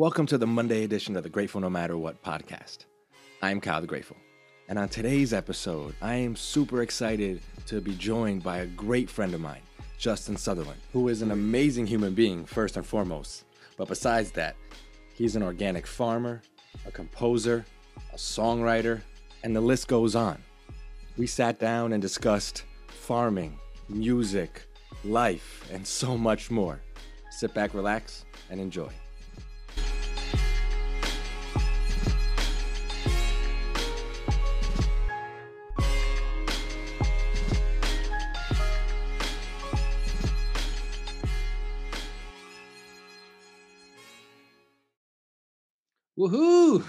Welcome to the Monday edition of the Grateful No Matter What podcast. I'm Kyle the Grateful. And on today's episode, I am super excited to be joined by a great friend of mine, Justin Sutherland, who is an amazing human being, first and foremost. But besides that, he's an organic farmer, a composer, a songwriter, and the list goes on. We sat down and discussed farming, music, life, and so much more. Sit back, relax, and enjoy. Woohoo!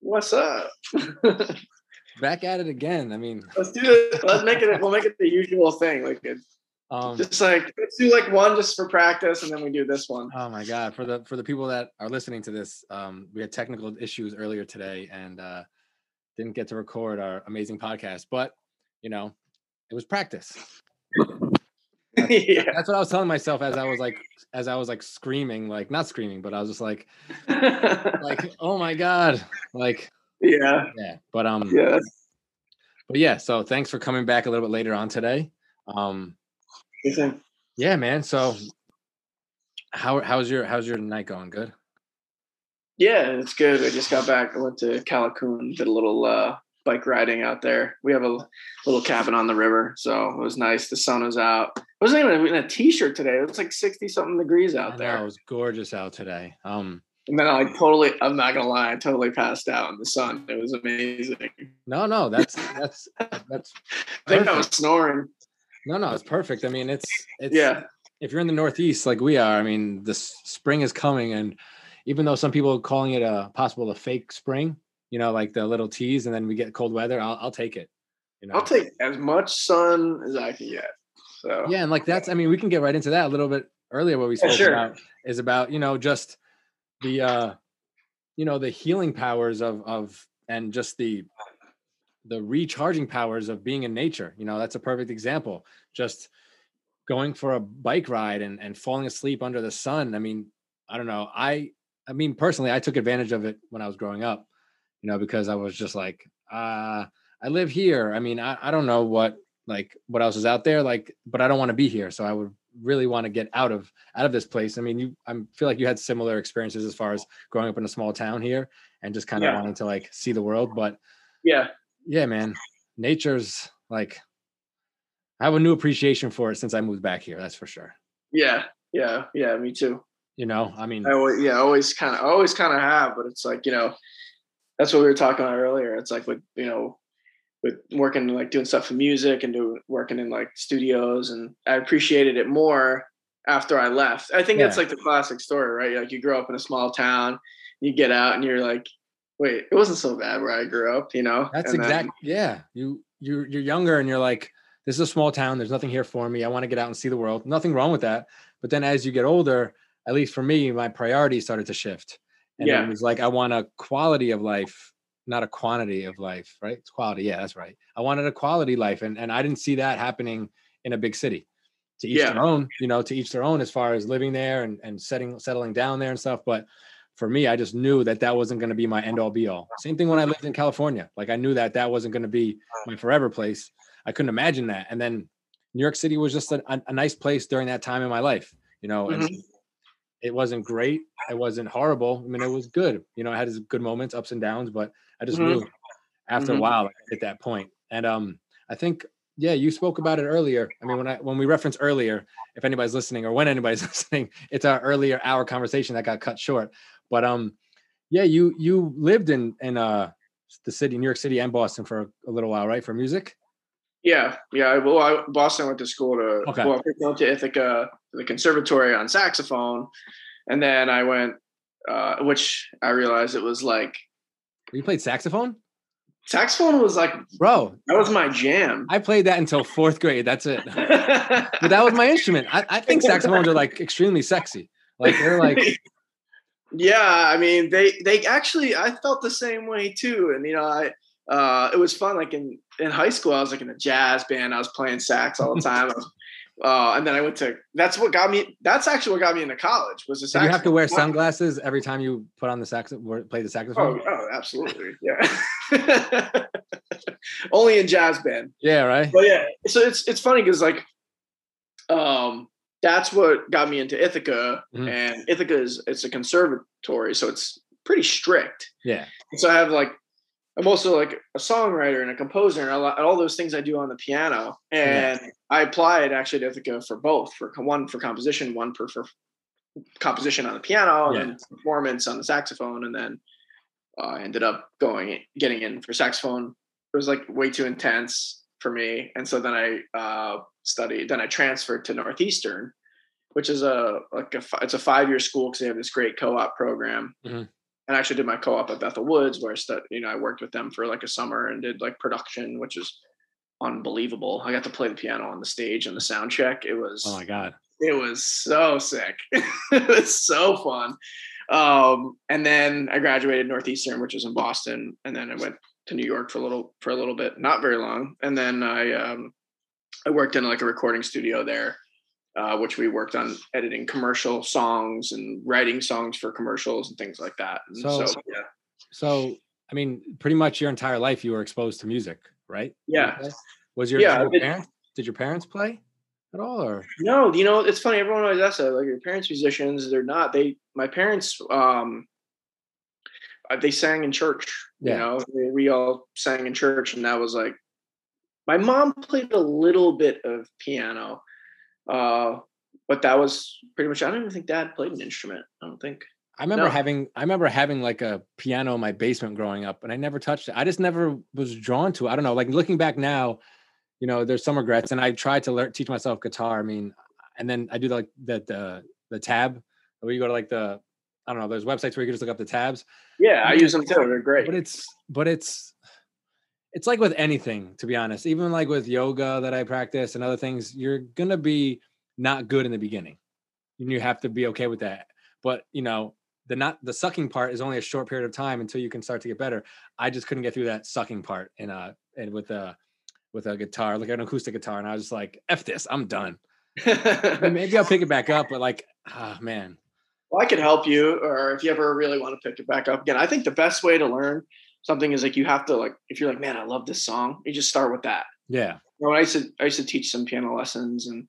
What's up? Back at it again. I mean, let's do it. Let's make it. We'll make it the usual thing. Like it, um, just like let's do like one just for practice, and then we do this one. Oh my god! For the for the people that are listening to this, um, we had technical issues earlier today, and uh, didn't get to record our amazing podcast. But you know, it was practice. That's, yeah. that's what I was telling myself as I was like, as I was like screaming, like not screaming, but I was just like, like, oh my god, like yeah. Yeah. But um yeah. But yeah, so thanks for coming back a little bit later on today. Um yeah, man. So how how's your how's your night going? Good? Yeah, it's good. I just got back. I went to Callicoon, did a little uh bike riding out there. We have a little cabin on the river, so it was nice. The sun was out. I wasn't even in a t-shirt today. It was like 60 something degrees out there. It was gorgeous out today. Um and then I like totally, I'm not gonna lie, I totally passed out in the sun. It was amazing. No, no, that's that's that's. I think I was snoring. No, no, it's perfect. I mean, it's it's yeah. If you're in the Northeast like we are, I mean, the spring is coming, and even though some people are calling it a possible a fake spring, you know, like the little tease, and then we get cold weather, I'll I'll take it. You know, I'll take as much sun as I can get. So yeah, and like that's, I mean, we can get right into that a little bit earlier. What we spoke yeah, sure. about is about you know just the uh you know the healing powers of of and just the the recharging powers of being in nature you know that's a perfect example just going for a bike ride and and falling asleep under the sun i mean i don't know i i mean personally i took advantage of it when i was growing up you know because i was just like uh i live here i mean i, I don't know what like what else is out there like but i don't want to be here so i would really want to get out of out of this place. I mean, you I feel like you had similar experiences as far as growing up in a small town here and just kind of yeah. wanting to like see the world. But yeah, yeah, man, nature's like I have a new appreciation for it since I moved back here. That's for sure. Yeah, yeah, yeah. Me too. You know, I mean, I always, yeah, always kind of, always kind of have, but it's like you know, that's what we were talking about earlier. It's like with you know with working like doing stuff in music and doing working in like studios and I appreciated it more after I left. I think yeah. that's like the classic story, right? Like you grow up in a small town, you get out and you're like, wait, it wasn't so bad where I grew up, you know? That's exactly yeah. You you you're younger and you're like, this is a small town, there's nothing here for me. I want to get out and see the world. Nothing wrong with that. But then as you get older, at least for me, my priorities started to shift. And yeah. it was like I want a quality of life not a quantity of life, right? It's quality. Yeah, that's right. I wanted a quality life, and and I didn't see that happening in a big city. To each yeah. their own, you know, to each their own as far as living there and and setting settling down there and stuff. But for me, I just knew that that wasn't going to be my end all be all. Same thing when I lived in California. Like I knew that that wasn't going to be my forever place. I couldn't imagine that. And then New York City was just a, a nice place during that time in my life, you know. Mm-hmm. And it wasn't great. It wasn't horrible. I mean, it was good. You know, it had its good moments, ups and downs, but I just mm-hmm. knew after mm-hmm. a while at that point. And um, I think yeah, you spoke about it earlier. I mean, when I when we referenced earlier, if anybody's listening or when anybody's listening, it's our earlier hour conversation that got cut short. But um, yeah, you you lived in in uh the city, New York City and Boston for a little while, right? For music. Yeah, yeah. Well, I, Boston went to school to okay. well, I went to Ithaca, the conservatory on saxophone, and then I went, uh, which I realized it was like. You played saxophone. Saxophone was like, bro, that was my jam. I played that until fourth grade. That's it. but that was my instrument. I, I think saxophones are like extremely sexy. Like they're like. yeah, I mean, they they actually I felt the same way too, and you know, I uh, it was fun. Like in in high school, I was like in a jazz band. I was playing sax all the time. Was Uh, and then I went to. That's what got me. That's actually what got me into college. Was the Did you have to wear sunglasses every time you put on the saxophone, play the saxophone? Oh, oh absolutely, yeah. Only in jazz band. Yeah, right. But yeah, so it's it's funny because like, um, that's what got me into Ithaca, mm-hmm. and Ithaca is it's a conservatory, so it's pretty strict. Yeah. And so I have like I'm also like a songwriter and a composer and all those things I do on the piano. And yeah. I applied actually to Ithaca for both, for one for composition, one for, for composition on the piano yeah. and performance on the saxophone. And then uh, I ended up going, getting in for saxophone. It was like way too intense for me. And so then I uh, studied, then I transferred to Northeastern, which is a, like a, it's a five year school because they have this great co-op program. Mm-hmm and I actually did my co-op at Bethel Woods where I stu- you know I worked with them for like a summer and did like production, which is unbelievable. I got to play the piano on the stage and the sound check. It was oh my god, it was so sick. it was so fun. Um, and then I graduated Northeastern, which was in Boston, and then I went to New York for a little for a little bit, not very long. And then I um, I worked in like a recording studio there uh, which we worked on editing commercial songs and writing songs for commercials and things like that. And so, so, yeah. So, I mean, pretty much your entire life you were exposed to music, right? Yeah. Was your, yeah, your parents, did your parents play at all or? No, you know, it's funny. Everyone always asks that, like your parents musicians, they're not, they, my parents, um, uh, they sang in church, yeah. you know, we all sang in church and that was like, my mom played a little bit of piano uh, but that was pretty much. I don't even think Dad played an instrument. I don't think. I remember no. having I remember having like a piano in my basement growing up, and I never touched it. I just never was drawn to it. I don't know. Like looking back now, you know, there's some regrets, and I tried to learn teach myself guitar. I mean, and then I do like the the the tab where you go to like the I don't know. There's websites where you can just look up the tabs. Yeah, I use them too. They're great. But it's but it's it's like with anything, to be honest. Even like with yoga that I practice and other things, you're gonna be not good in the beginning. And you have to be okay with that. But you know, the not the sucking part is only a short period of time until you can start to get better. I just couldn't get through that sucking part in a and with a with a guitar, like an acoustic guitar, and I was just like, "F this, I'm done." Maybe I'll pick it back up, but like, ah, oh, man. Well, I could help you, or if you ever really want to pick it back up again, I think the best way to learn something is like you have to like if you're like man i love this song you just start with that. Yeah. You know, i used to i used to teach some piano lessons and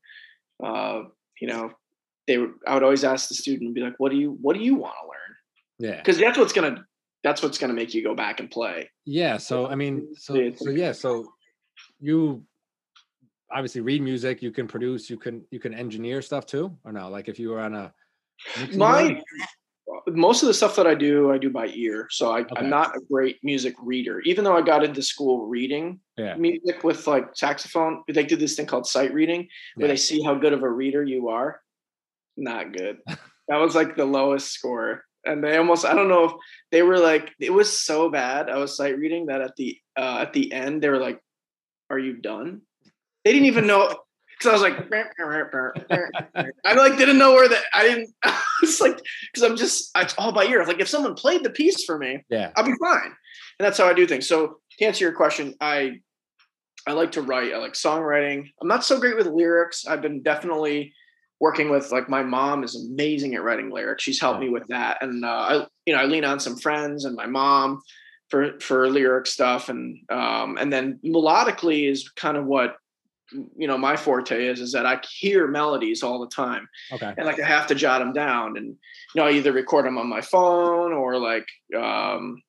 uh you know they were i would always ask the student and be like what do you what do you want to learn? Yeah. Because that's what's gonna that's what's gonna make you go back and play. Yeah so i mean so so yeah so you obviously read music you can produce you can you can engineer stuff too or no? Like if you were on a my most of the stuff that I do, I do by ear. So I, am not a great music reader, even though I got into school reading yeah. music with like saxophone. They do this thing called sight reading where yeah. they see how good of a reader you are. Not good. that was like the lowest score. And they almost, I don't know if they were like, it was so bad. I was sight reading that at the, uh, at the end, they were like, are you done? They didn't even know because I was like, I like didn't know where the I didn't. It's like because I'm just it's all by ear. Like if someone played the piece for me, yeah, I'll be fine. And that's how I do things. So to answer your question, I I like to write. I like songwriting. I'm not so great with lyrics. I've been definitely working with like my mom is amazing at writing lyrics. She's helped me with that, and uh, I you know I lean on some friends and my mom for for lyric stuff, and um, and then melodically is kind of what you know my forte is is that I hear melodies all the time. Okay. And like I have to jot them down, and you know I either record them on my phone or like, um,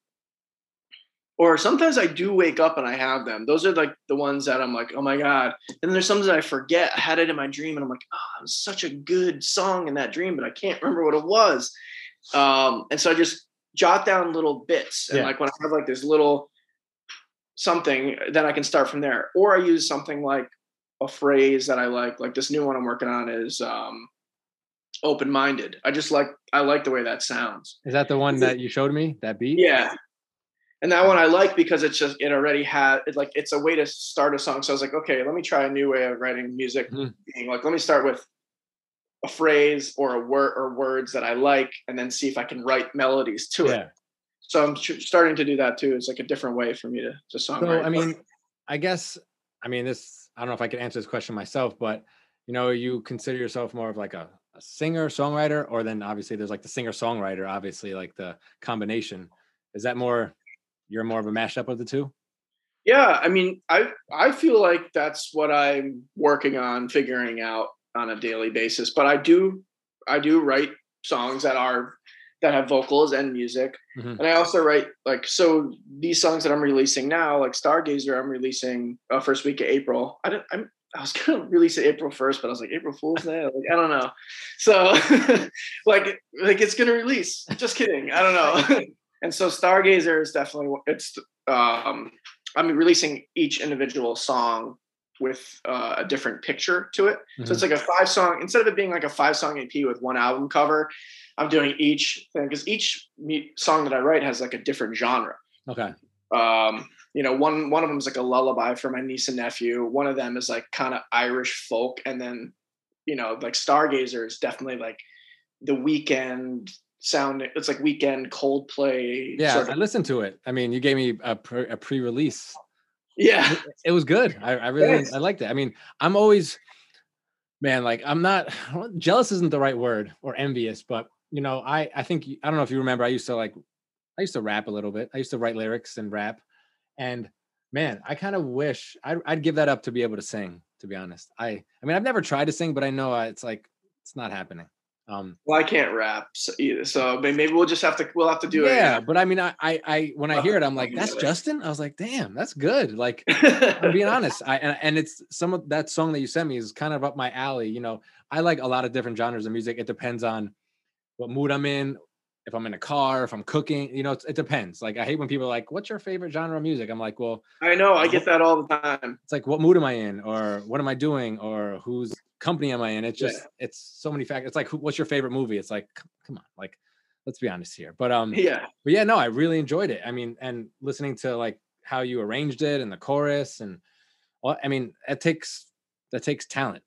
or sometimes I do wake up and I have them. Those are like the ones that I'm like, oh my god. And then there's some that I forget. I had it in my dream, and I'm like, oh, it was such a good song in that dream, but I can't remember what it was. Um, and so I just jot down little bits, and yeah. like when I have like this little something, then I can start from there. Or I use something like a phrase that I like. Like this new one I'm working on is um, open minded. I just like I like the way that sounds. Is that the one that you showed me? That beat? Yeah. And that one I like because it's just it already had it like it's a way to start a song. So I was like, okay, let me try a new way of writing music. Mm-hmm. Being like, let me start with a phrase or a word or words that I like, and then see if I can write melodies to yeah. it. So I'm starting to do that too. It's like a different way for me to to songwrite. So I mean, I guess I mean this I don't know if I could answer this question myself, but you know, you consider yourself more of like a, a singer, songwriter, or then obviously there's like the singer songwriter, obviously like the combination. Is that more you're more of a mashup of the two? Yeah, I mean, I I feel like that's what I'm working on figuring out on a daily basis. But I do I do write songs that are that have vocals and music. Mm-hmm. And I also write like so these songs that I'm releasing now, like Stargazer, I'm releasing uh, first week of April. I don't I'm I was gonna release it April 1st, but I was like, April Fool's Day? Like, I don't know. So like like it's gonna release. Just kidding. I don't know. and so Stargazer is definitely it's um I'm releasing each individual song with uh, a different picture to it. Mm-hmm. So it's mm-hmm. like a five song instead of it being like a five song EP with one album cover. I'm doing each thing because each song that I write has like a different genre. Okay. Um, you know, one one of them is like a lullaby for my niece and nephew. One of them is like kind of Irish folk, and then you know, like Stargazer is definitely like the Weeknd sound. It's like Weeknd Coldplay. Yeah, sort of. I listened to it. I mean, you gave me a, pre, a pre-release. Yeah, it, was good. I, I really yes. I liked it. I mean, I'm always man, like I'm not jealous isn't the right word or envious, but you know, I I think I don't know if you remember. I used to like I used to rap a little bit. I used to write lyrics and rap, and man, I kind of wish I'd, I'd give that up to be able to sing. To be honest, I I mean I've never tried to sing, but I know uh, it's like it's not happening. Um, well, I can't rap either, so maybe we'll just have to we'll have to do yeah, it. Yeah, but I mean, I, I, I when I hear it, I'm like, that's Justin. I was like, damn, that's good. Like, I'm being honest. I and, and it's some of that song that you sent me is kind of up my alley. You know, I like a lot of different genres of music. It depends on what mood I'm in, if I'm in a car, if I'm cooking, you know, it, it depends. Like I hate when people are like, "What's your favorite genre of music?" I'm like, "Well, I know, I get that all the time." It's like, what mood am I in, or what am I doing, or whose company am I in? It's just, yeah. it's so many factors. It's like, what's your favorite movie? It's like, come on, like, let's be honest here. But um, yeah, but yeah, no, I really enjoyed it. I mean, and listening to like how you arranged it and the chorus, and well, I mean, it takes that takes talent.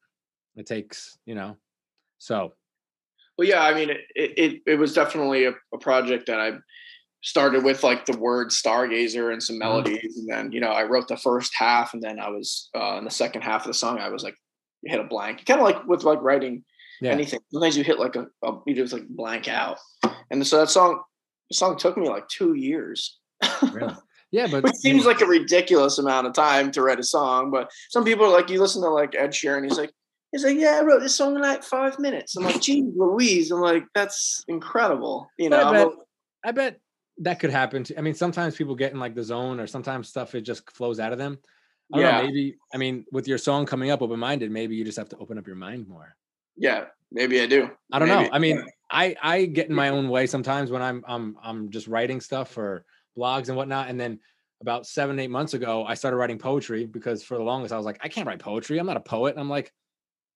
It takes, you know, so well, yeah, I mean, it it, it was definitely a, a, project that I started with like the word stargazer and some mm-hmm. melodies, and then you know I wrote the first half, and then I was uh, in the second half of the song I was like hit a blank, kind of like with like writing yeah. anything. Sometimes you hit like a, a you just like blank out, and so that song the song took me like two years. really? Yeah, but it seems like a ridiculous amount of time to write a song. But some people are like, you listen to like Ed Sheeran, he's like, He's like, yeah, I wrote this song in like five minutes. I'm like, geez, Louise. I'm like, that's incredible. You know, I bet, I bet that could happen. To, I mean, sometimes people get in like the zone, or sometimes stuff it just flows out of them. I yeah. Know, maybe I mean, with your song coming up, open minded, maybe you just have to open up your mind more. Yeah, maybe I do. I don't maybe. know. I mean, I I get in my own way sometimes when I'm I'm I'm just writing stuff for blogs and whatnot, and then about seven eight months ago, I started writing poetry because for the longest I was like, I can't write poetry. I'm not a poet. And I'm like,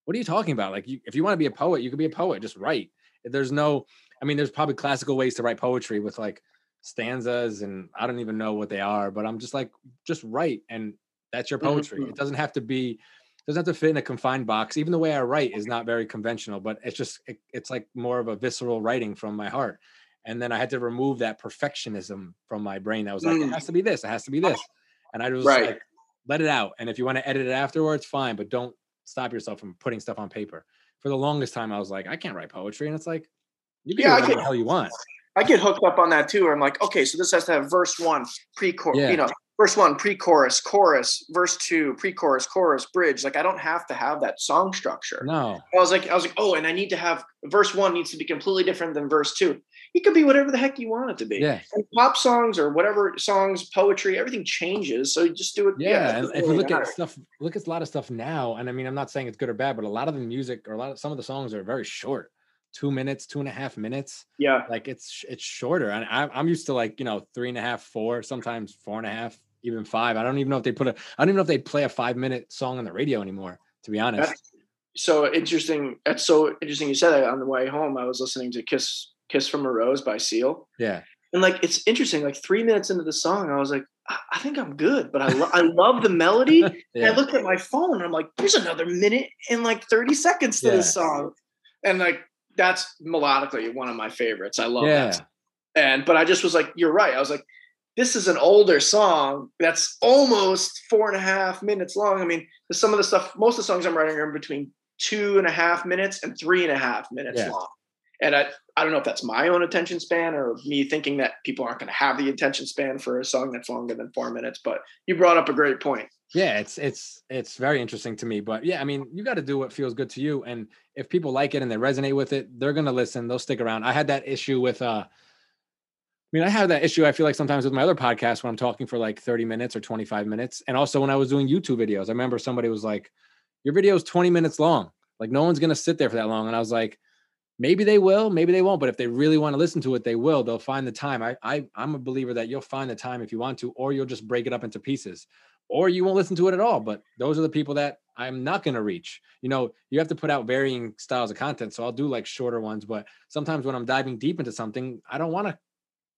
what are you talking about? Like, you, if you want to be a poet, you could be a poet. Just write. There's no, I mean, there's probably classical ways to write poetry with like stanzas, and I don't even know what they are. But I'm just like, just write, and that's your poetry. Mm-hmm. It doesn't have to be, doesn't have to fit in a confined box. Even the way I write is not very conventional, but it's just, it, it's like more of a visceral writing from my heart. And then I had to remove that perfectionism from my brain. That was like, mm. it has to be this, it has to be this, and I was right. like, let it out. And if you want to edit it afterwards, fine, but don't stop yourself from putting stuff on paper. For the longest time, I was like, I can't write poetry, and it's like, you can yeah, do whatever the hell you want. I get hooked up on that too. Where I'm like, okay, so this has to have verse one, pre-chorus, yeah. you know, verse one, pre-chorus, chorus, verse two, pre-chorus, chorus, bridge. Like I don't have to have that song structure. No. I was like, I was like, oh, and I need to have verse one needs to be completely different than verse two it could be whatever the heck you want it to be. Yeah. And pop songs or whatever songs, poetry, everything changes. So you just do it. Yeah. yeah and if you look matter. at stuff, look at a lot of stuff now. And I mean, I'm not saying it's good or bad, but a lot of the music or a lot of some of the songs are very short. Two minutes, two and a half minutes. Yeah. Like it's it's shorter. And I'm I'm used to like, you know, three and a half, four, sometimes four and a half, even five. I don't even know if they put a I don't even know if they play a five minute song on the radio anymore, to be honest. That's, so interesting. That's so interesting. You said that on the way home. I was listening to Kiss Kiss from a Rose by Seal. Yeah. And like it's interesting, like three minutes into the song, I was like, I, think I'm good, but I, lo- I love the melody. yeah. And I looked at my phone and I'm like, there's another minute and like 30 seconds to yeah. this song. And like that's melodically one of my favorites. I love yeah. that. And but I just was like, you're right. I was like, this is an older song that's almost four and a half minutes long. I mean, some of the stuff, most of the songs I'm writing are in between two and a half minutes and three and a half minutes Yeah. long. And I, I don't know if that's my own attention span or me thinking that people aren't going to have the attention span for a song that's longer than four minutes. But you brought up a great point. Yeah it's it's it's very interesting to me but yeah i mean you got to do what feels good to you and if people like it and they resonate with it they're to listen they'll stick around. I had that issue with uh i mean i have that issue i feel like sometimes with my other podcast when i'm talking for like 30 minutes or 25 minutes and also when i was doing youtube videos i remember somebody was like your video is 20 minutes long. Like no one's to sit there for that long and i was like maybe they will maybe they won't but if they really want to listen to it they will they'll find the time. I, I i'm a believer that you'll find the time if you want to or you'll just break it up into pieces or you won't listen to it at all but those are the people that i'm not going to reach. You know you have to put out varying styles of content so i'll do like shorter ones but sometimes when i'm diving deep into something i don't want to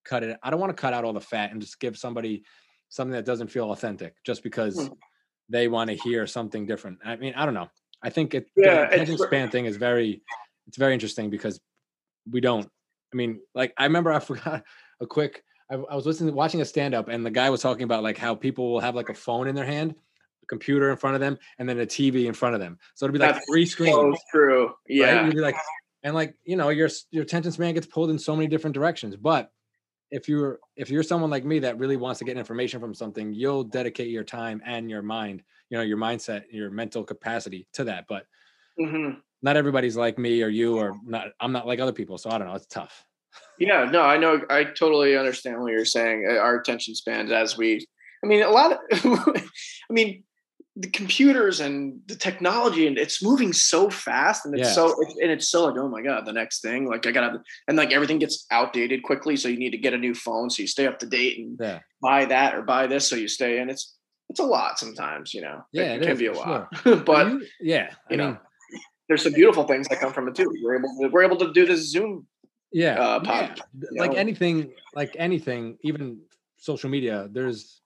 cut it i don't want to cut out all the fat and just give somebody something that doesn't feel authentic just because Hmm. they want to hear something different. I mean i don't know. I think it Yeah, the attention span thing is very it's very interesting because we don't i mean like i remember i forgot a quick I, I was listening watching a stand up and the guy was talking about like how people will have like a phone in their hand a computer in front of them and then a tv in front of them so it'll be like That's three screens So true. right? Yeah. You'd be like, and like you know, your your attention span gets pulled in so many different directions. But if you're if you're someone like me that really wants to get information from something, you'll dedicate your time and your mind, you know, your mindset, your mental capacity to that. But Mhm. not everybody's like me or you or not. I'm not like other people, so I don't know. It's tough. Yeah, no, I know. I totally understand what you're saying. Uh, Our attention spans, as we, I mean, a lot of, I mean, the computers and the technology, and it's moving so fast, and it's Yeah. so, and it's so like, oh my god, the next thing, like I gotta, and like everything gets outdated quickly, so you need to get a new phone, so you stay up to date and Yeah, buy that or buy this, so you stay in. It's, it's a lot sometimes, you know. Yeah, it, it can is, be a lot, but You- yeah, I you know, there's some beautiful things that come from it too. We're able, to, we're able to do this Zoom yeah, uh, yeah. th- you like know? anything, like anything, even social media. There's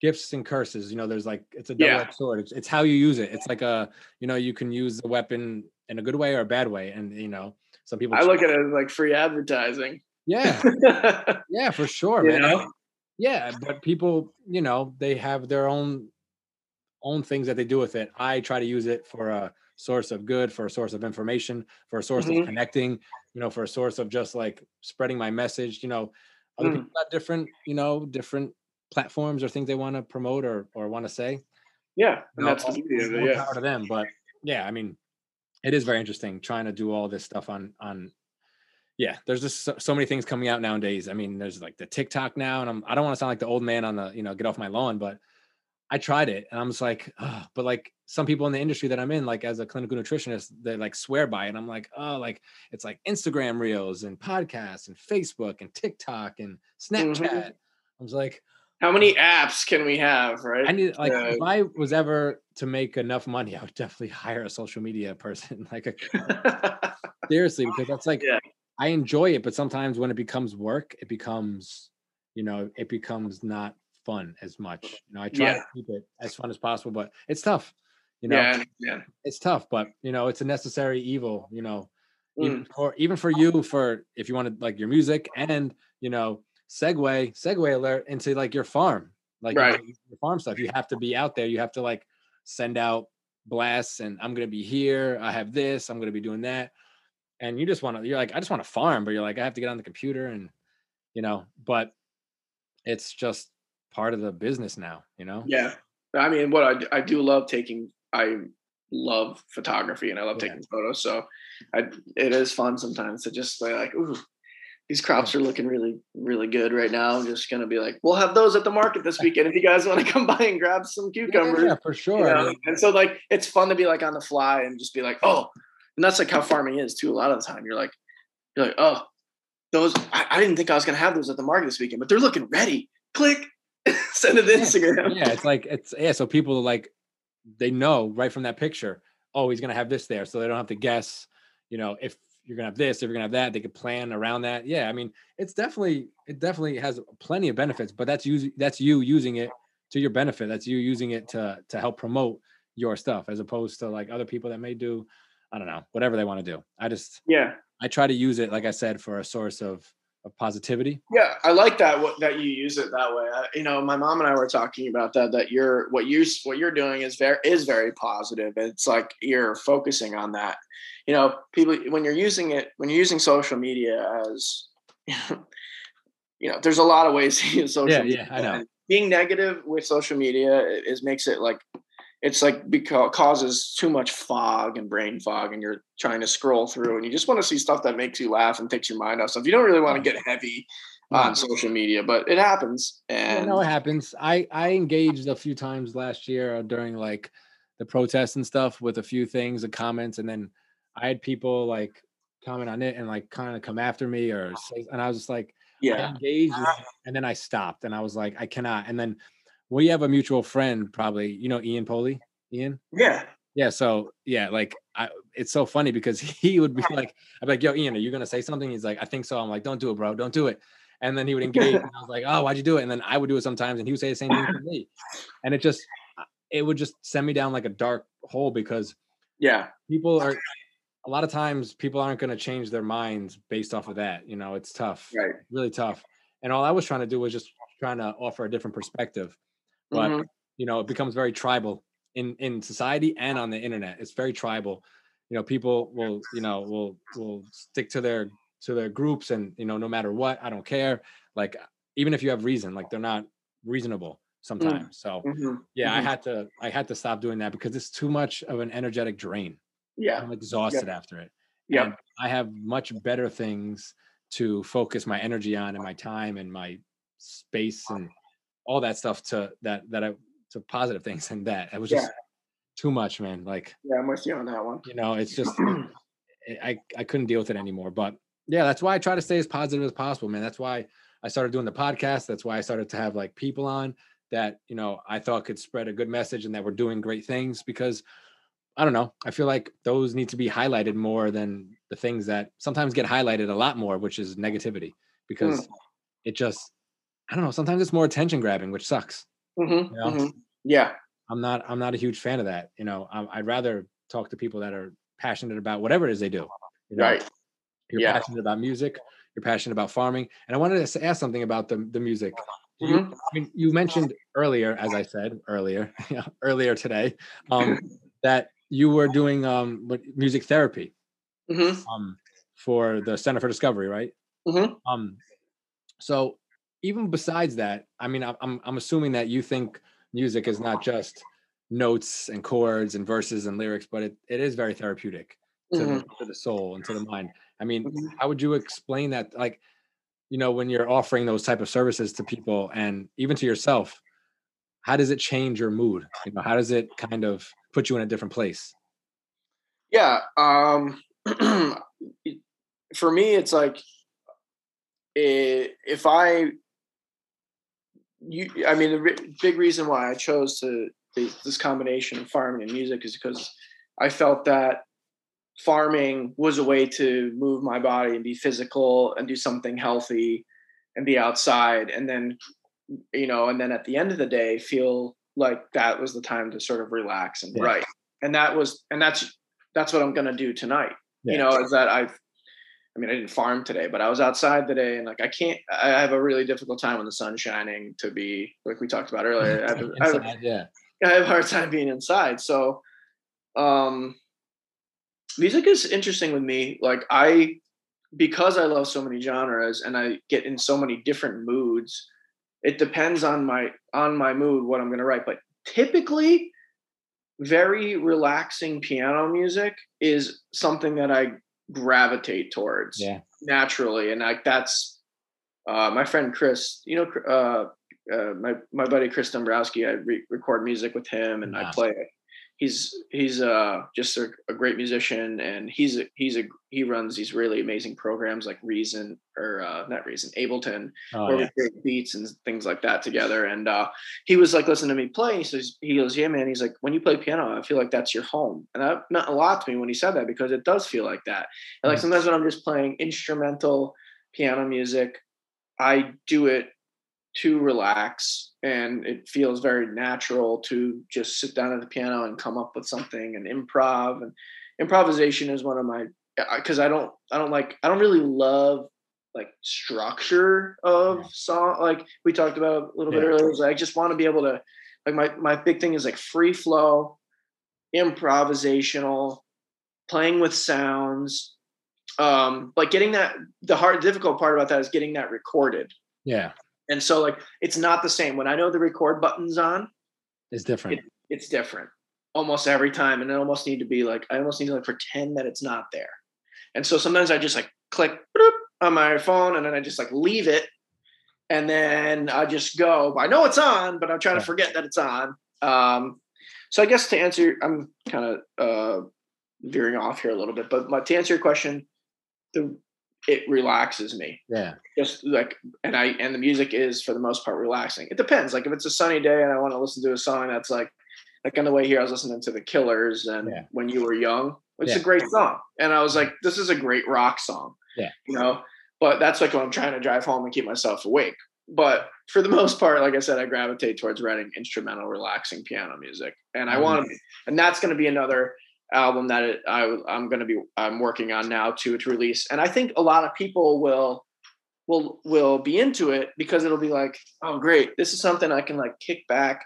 gifts and curses. You know, there's like it's a Yeah. double-edged sword. It's, it's how you use it. It's like a you know you can use the weapon in a good way or a bad way, and you know some people. I look at it as like free advertising. yeah, yeah, for sure, You man. know? Yeah, but people, you know, they have their own own things that they do with it. I try to use it for a source of good, for a source of information, for a source Mhm. of connecting, you know, for a source of just like spreading my message. You know, other Mm. people have different, you know, different platforms or things they want to promote or or want to say. Yeah, and You know, that's the beauty of it. Yeah, power to them. But yeah, I mean, it is very interesting trying to do all this stuff on on. Yeah, there's just so, so many things coming out nowadays. I mean, there's like the TikTok now, and I'm I don't want to sound like the old man on the you know get off my lawn, but I tried it and I'm just like, oh, but like some people in the industry that I'm in, like as a clinical nutritionist, they like swear by it. And I'm like, oh, like it's like Instagram reels and podcasts and Facebook and TikTok and Mm-hmm. Snapchat. I was like, how many apps can we have? Right? I need like Yeah. if I was ever to make enough money, I would definitely hire a social media person, like a seriously, because that's like Yeah. I enjoy it, but sometimes when it becomes work, it becomes, you know, it becomes not fun as much. You know, I try Yeah. to keep it as fun as possible, but it's tough. You know, yeah, yeah. it's tough, but you know, it's a necessary evil, you know, Mm. even for even for you for if you want to like your music and you know, segue, segue alert into like your farm. Like you know, your farm stuff. You have to be out there. You have to like send out blasts and I'm gonna be here. I have this, I'm gonna be doing that. And you just want to, you're like, I just want to farm, but you're like, I have to get on the computer and you know, but it's just part of the business now, you know? Yeah. I mean, what I, I do love taking, I love photography and I love Yeah. taking photos. So I, it is fun sometimes to just be like, ooh, these crops are looking really, really good right now. I'm just going to be like, we'll have those at the market this weekend if you guys want to come by and grab some cucumbers. yeah, for sure. I know? and so like it's fun to be like on the fly and just be like, oh, and that's like how farming is too. A lot of the time, you're like, you're like, oh, those I, I didn't think I was gonna have those at the market this weekend, but they're looking ready. Click, send it to Yeah. Instagram. yeah, it's like it's yeah. So people are like, they know right from that picture. Oh, he's gonna have this there, so they don't have to guess. You know, if you're gonna have this, if you're gonna have that, they could plan around that. Yeah, I mean, it's definitely it definitely has plenty of benefits, but that's using that's you using it to your benefit. That's you using it to to help promote your stuff, as opposed to like other people that may do, I don't know, whatever they want to do. I just Yeah, I try to use it, like I said, for a source of of positivity. Yeah, I like that. What that you use it that way. I, you know, my mom and I were talking about that. That you're what you what you're doing is very is very positive. It's like you're focusing on that. You know, people when you're using it when you're using social media as you know, there's a lot of ways to use social. Yeah, media. yeah, I know. Being negative with social media is makes it like it's like because causes too much fog and brain fog and you're trying to scroll through and you just want to see stuff that makes you laugh and takes your mind off stuff. You don't really want to get heavy mm-hmm. on social media but it happens and no it happens. I i engaged a few times last year uh, during like the protests and stuff with a few things and comments and then i had people like comment on it and like kind of come after me or say and i was just like yeah. engaged and then i stopped and i was like i cannot. And then we have a mutual friend, probably, you know, Ian Poley. Ian? Yeah. Yeah. So yeah, like I, it's so funny because he would be like, I'm like, yo, Ian, are you gonna say something? He's like, I think so. I'm like, don't do it, bro. Don't do it. And then he would engage. and I was like, oh, why'd you do it? And then I would do it sometimes, and he would say the same thing to me. And it just, it would just send me down like a dark hole because yeah, people are. A lot of times, people aren't going to change their minds based off of that. You know, it's tough, right? Really tough. And all I was trying to do was just trying to offer a different perspective but mm-hmm. you know it becomes very tribal in in society and on the internet. It's very tribal. You know people will you know will will stick to their to their groups and you know no matter what i don't care. Like even if you have reason like they're not reasonable mm. sometimes. So mm-hmm. yeah mm-hmm. i had to i had to stop doing that because it's too much of an energetic drain. Yeah. I'm exhausted after it. Yeah i have much better things to focus my energy on and my time and my space and all that stuff to that that I to positive things and that it was just yeah. too much, man. Like yeah, I'm with you on that one. You know, it's just I I couldn't deal with it anymore. But yeah, that's why I try to stay as positive as possible, man. That's why I started doing the podcast. That's why I started to have like people on that you know I thought could spread a good message and that we're doing great things because I don't know. I feel like those need to be highlighted more than the things that sometimes get highlighted a lot more, which is negativity because mm. it just I don't know. Sometimes it's more attention grabbing, which sucks. Mm-hmm, you know? mm-hmm. Yeah, I'm not. I'm not a huge fan of that. You know, I, would rather talk to people that are passionate about whatever it is they do. You know? Right. You're yeah. passionate about music. You're passionate about farming. And I wanted to ask something about the the music. You, mm-hmm. I mean, you mentioned earlier, as I said earlier, earlier today, um, that you were doing um, music therapy mm-hmm. um, for the Center for Discovery, right? Mm-hmm. Um, so even besides that, I mean, I'm I'm assuming that you think music is not just notes and chords and verses and lyrics, but it, it is very therapeutic to, mm-hmm. the, to the soul and to the mind. I mean, mm-hmm. how would you explain that? Like, you know, when you're offering those type of services to people and even to yourself, how does it change your mood? You know, how does it kind of put you in a different place? Yeah. Um, for me, it's like if I you i mean the re- big reason why i chose to this combination of farming and music is because i felt that farming was a way to move my body and be physical and do something healthy and be outside and then you know and then at the end of the day feel like that was the time to sort of relax and yeah. write and that was and that's that's what i'm going to do tonight yeah. you know is that i've I mean, I didn't farm today, but I was outside today, and like I can't. I have a really difficult time when the sun's shining to be like we talked about earlier. I have, inside, I have, yeah, I have a hard time being inside. So, um, music is interesting with me. Like I, because I love so many genres and I get in so many different moods. It depends on my on my mood what I'm going to write, but typically very relaxing piano music is something that I gravitate towards yeah. naturally and like that's uh, my friend chris you know uh, uh, my my buddy chris dombrowski i re- record music with him and wow. i play he's he's uh just a, a, great musician and he's a, he's a he runs these really amazing programs like reason or uh not reason ableton oh, where yeah. we create beats and things like that together. And uh he was like listening to me play. He says he goes yeah man. He's like when you play piano i feel like that's your home. And that meant a lot to me when he said that because it does feel like that. And like mm. sometimes when i'm just playing instrumental piano music i do it to relax and it feels very natural to just sit down at the piano and come up with something and improv and improvisation is one of my because i don't i don't like i don't really love like structure of Yeah. song. Like we talked about a little bit earlier. is I just want to be able to like my my big thing is like free flow, improvisational, playing with sounds. Um, like getting that the hard difficult part about that is getting that recorded. Yeah, And so like it's not the same. When I know the record button's on, it's different. it's different almost every time. And I almost need to be like, I almost need to like pretend that it's not there. And so sometimes I just like click on my phone and then I just like leave it. And then I just go, I know it's on, but I'm trying Yeah. to forget that it's on. Um, so I guess to answer, I'm kind of uh, veering off here a little bit, but my, to answer your question, the it relaxes me yeah, just like and i and the music is for the most part relaxing it depends like if it's a sunny day and i want to listen to a song that's like like on the way here i was listening to the killers and Yeah. when you were young it's Yeah. a great song and i was like this is a great rock song Yeah. you know but that's like when i'm trying to drive home and keep myself awake but for the most part like i said i gravitate towards writing instrumental relaxing piano music and i Mhm. want to and that's going to be another album that it, I, i'm going to be i'm working on now to to release. And i think a lot of people will will will be into it because it'll be like oh great. This is something i can like kick back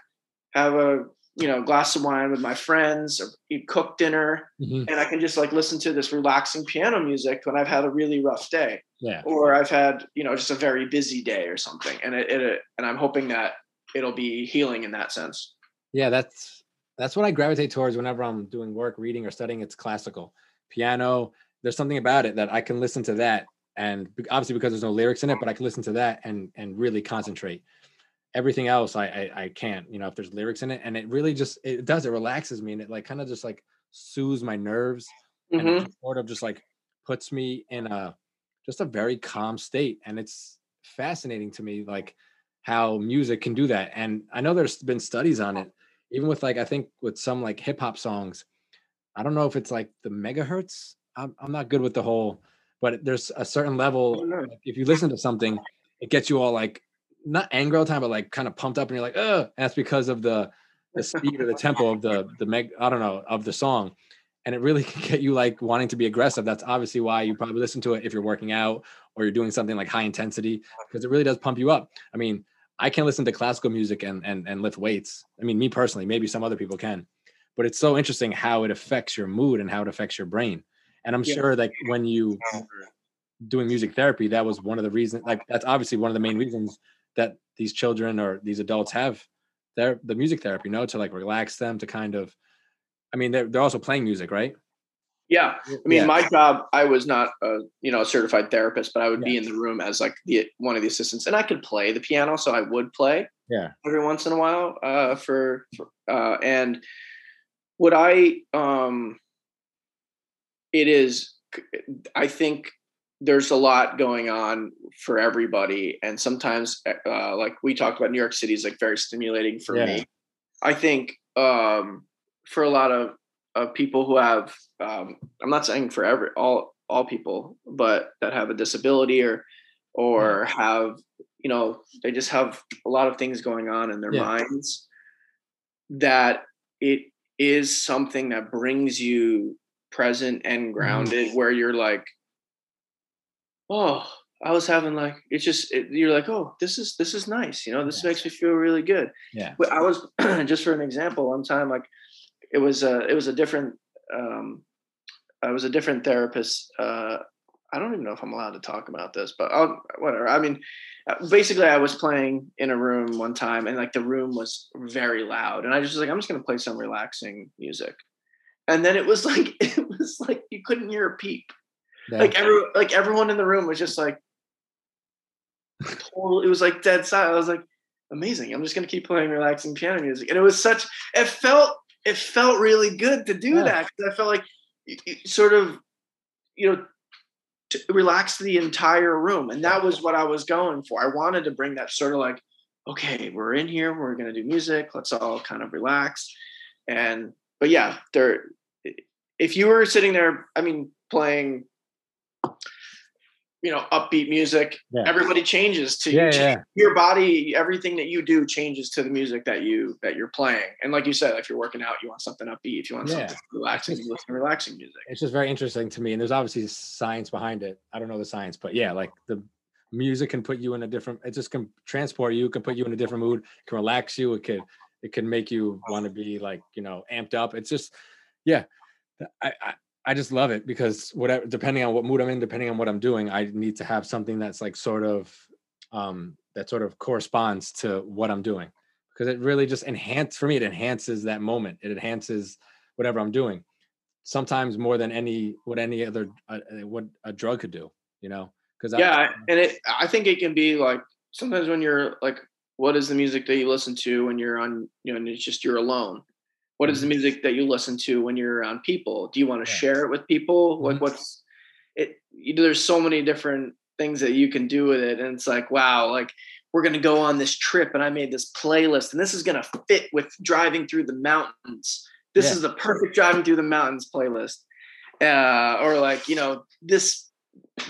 have a you know glass of wine with my friends or eat cook dinner Mhm. and i can just like listen to this relaxing piano music when i've had a really rough day. Yeah, or i've had you know just a very busy day or something. And it, it and i'm hoping that it'll be healing in that sense. Yeah. That's that's what I gravitate towards whenever I'm doing work, reading or studying. It's classical piano. There's something about it that I can listen to that, and obviously because there's no lyrics in it, but I can listen to that and and really concentrate. Everything else, I I, I can't. You know, if there's lyrics in it, and it really just it does it relaxes me and it like kind of just like soothes my nerves and Mhm. it sort of just like puts me in a just a very calm state and it's fascinating to me like how music can do that and i know there's been studies on it even with like i think with some like hip hop songs i don't know if it's like the megahertz i'm, I'm not good with the whole but there's a certain level like, if you listen to something it gets you all like not angry all the time but like kind of pumped up and you're like oh and that's because of the the speed or the tempo of the the meg i don't know of the song and it really can get you like wanting to be aggressive. That's obviously why you probably listen to it if you're working out or you're doing something like high intensity because it really does pump you up. I mean, I can listen to classical music and and and lift weights. I mean, me personally, maybe some other people can, but it's so interesting how it affects your mood and how it affects your brain. And I'm Yeah. sure that when you doing music therapy, that was one of the reasons. Like that's obviously one of the main reasons that these children or these adults have their the music therapy, you know, to like relax them, to kind of. I mean, they're they're also playing music, right? Yeah I mean, Yeah. my job, I was not a you know a certified therapist, but I would be in the room as like the one of the assistants, and I could play the piano, so I would play Yeah. every once in a while uh, for, for uh, and what I um, it is, I think there's a lot going on for everybody, and sometimes uh, like we talked about, New York City is like very stimulating for Yeah. me. I think um, for a lot of, of people who have, um, I'm not saying for every all all people, but that have a disability or or have you know they just have a lot of things going on in their Yeah. minds that it is something that brings you present and grounded where you're like oh i was having like it's just it, you're like oh this is this is nice you know this Yeah. makes me feel really good Yeah. but I was just for an example, one time like it was a it was a different um I was a different therapist. Uh I don't even know if I'm allowed to talk about this, but I'll, whatever. I mean, uh, basically, I was playing in a room one time, and like the room was very loud, and I just was like, I'm just gonna play some relaxing music, and then it was like it was like you couldn't hear a peep. Like every like everyone in the room was just like, total. It was like dead silent. I was like, amazing. I'm just gonna keep playing relaxing piano music, and it was such. It felt it felt really good to do Yeah. that 'cause I felt like you, you sort of, you know, to relax the entire room, and that was what I was going for. I wanted to bring that sort of like, okay, we're in here, we're gonna do music. Let's all kind of relax, and but yeah, there. If you were sitting there, I mean, playing. You know, upbeat music. Yeah. Everybody changes to Yeah, yeah. your body everything that you do changes to the music that you that you're playing and like you said if you're working out you want something upbeat if you want something relaxing you listen to relaxing music it's just very interesting to me and there's obviously science behind it i don't know the science but yeah like the music can put you in a different it just can transport you can put you in a different mood can relax you it could it can make you want to be like you know amped up it's just yeah I, I I just love it because whatever depending on what mood I'm in depending on what I'm doing I need to have something that's like sort of um that sort of corresponds to what I'm doing. Because it really just enhance for me it enhances that moment. It enhances whatever I'm doing sometimes more than any what any other uh, what a drug could do you know? Because yeah I, and it i think it can be like sometimes when you're like what is the music that you listen to when you're on you know and it's just you're alone what is the music that you listen to when you're around people do you want to yeah. share it with people like what's it you know, there's so many different things that you can do with it and it's like wow like we're going to go on this trip and i made this playlist and this is going to fit with driving through the mountains this yeah. is the perfect driving through the mountains playlist uh, or like you know this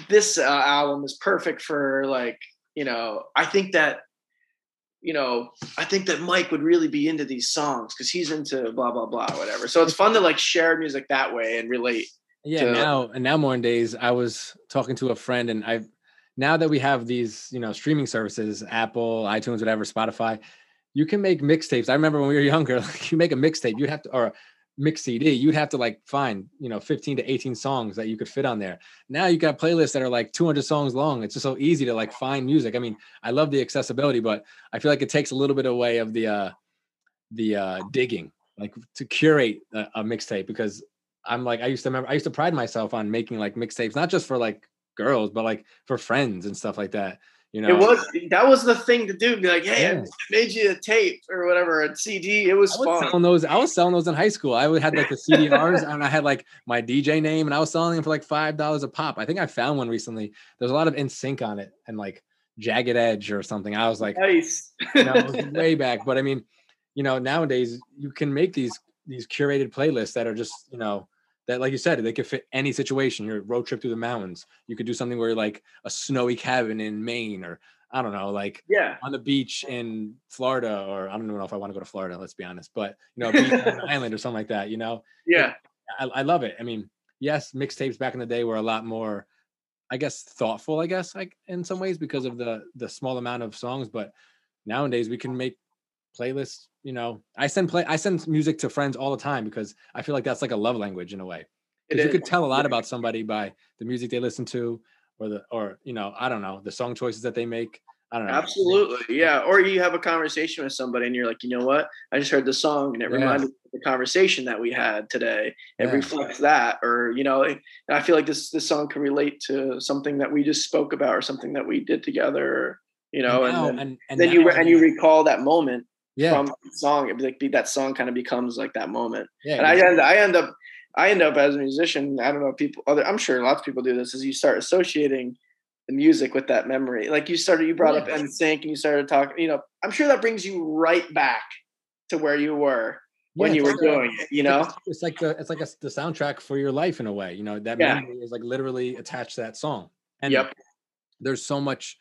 this uh, album is perfect for like you know i think that you know i think that mike would really be into these songs because he's into blah blah blah whatever. So it's fun to like share music that way and relate yeah to, now and now more in days i was talking to a friend and i now that we have these you know streaming services apple itunes whatever spotify you can make mixtapes. I remember when we were younger like you make a mixtape you'd have to or mix CD, you'd have to like find, you know, 15 to 18 songs that you could fit on there. Now you got playlists that are like 200 songs long. It's just so easy to like find music. I mean, I love the accessibility, but I feel like it takes a little bit away of the uh the uh digging, like to curate a, a mixtape because I'm like I used to remember I used to pride myself on making like mixtapes not just for like girls, but like for friends and stuff like that. You know, it was that was the thing to do. Be like, hey, yeah. I made you a tape or whatever, a CD. It was, I was fun. Selling those, I was selling those in high school. I would had like the CDRs and I had like my DJ name, and I was selling them for like five dollars a pop. I think I found one recently. There's a lot of NSYNC on it and like Jagged Edge or something. I was like, nice. you know, way back. But I mean, you know, nowadays you can make these these curated playlists that are just you know that like you said they could fit any situation your road trip through the mountains. You could do something where you're like a snowy cabin in maine or i don't know like yeah. on the beach in florida or i don't know if i want to go to florida let's be honest but you know beach on an island or something like that you know? Yeah. I, I love it. I mean yes mixtapes back in the day were a lot more i guess thoughtful i guess like in some ways because of the the small amount of songs but nowadays we can make playlists you know i send play i send music to friends all the time because i feel like that's like a love language in a way. Because you could tell a lot about somebody by the music they listen to or the or you know i don't know the song choices that they make. I don't know. Absolutely. Yeah. Or you have a conversation with somebody and you're like you know what? I just heard the song and it yeah. reminded me of the conversation that we had today. It yeah. reflects that or you know and i feel like this this song can relate to something that we just spoke about or something that we did together you know and, now, and, oh, then, and, and then you and you recall that moment yeah. from song. It like be that song kind of becomes like that moment. Yeah, and I end I end up I end up as a musician. I don't know people other. I'm sure lots of people do this. Is you start associating the music with that memory. Like you started, you brought yeah. up NSYNC, and you started talking. You know, I'm sure that brings you right back to where you were when you were like doing it. You know, it's like the it's like a, the soundtrack for your life in a way. You know, that yeah. memory is like literally attached to that song. And yep. there's so much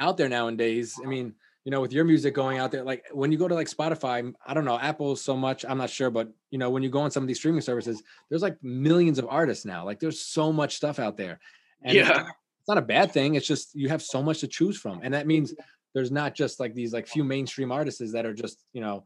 out there nowadays. I mean you know, with your music going out there, like when you go to like Spotify, I don't know, Apple so much, I'm not sure, but you know, when you go on some of these streaming services, there's like millions of artists now. Like there's so much stuff out there. And yeah. it's not a bad thing. It's just you have so much to choose from. And that means there's not just like these like few mainstream artists that are just, you know,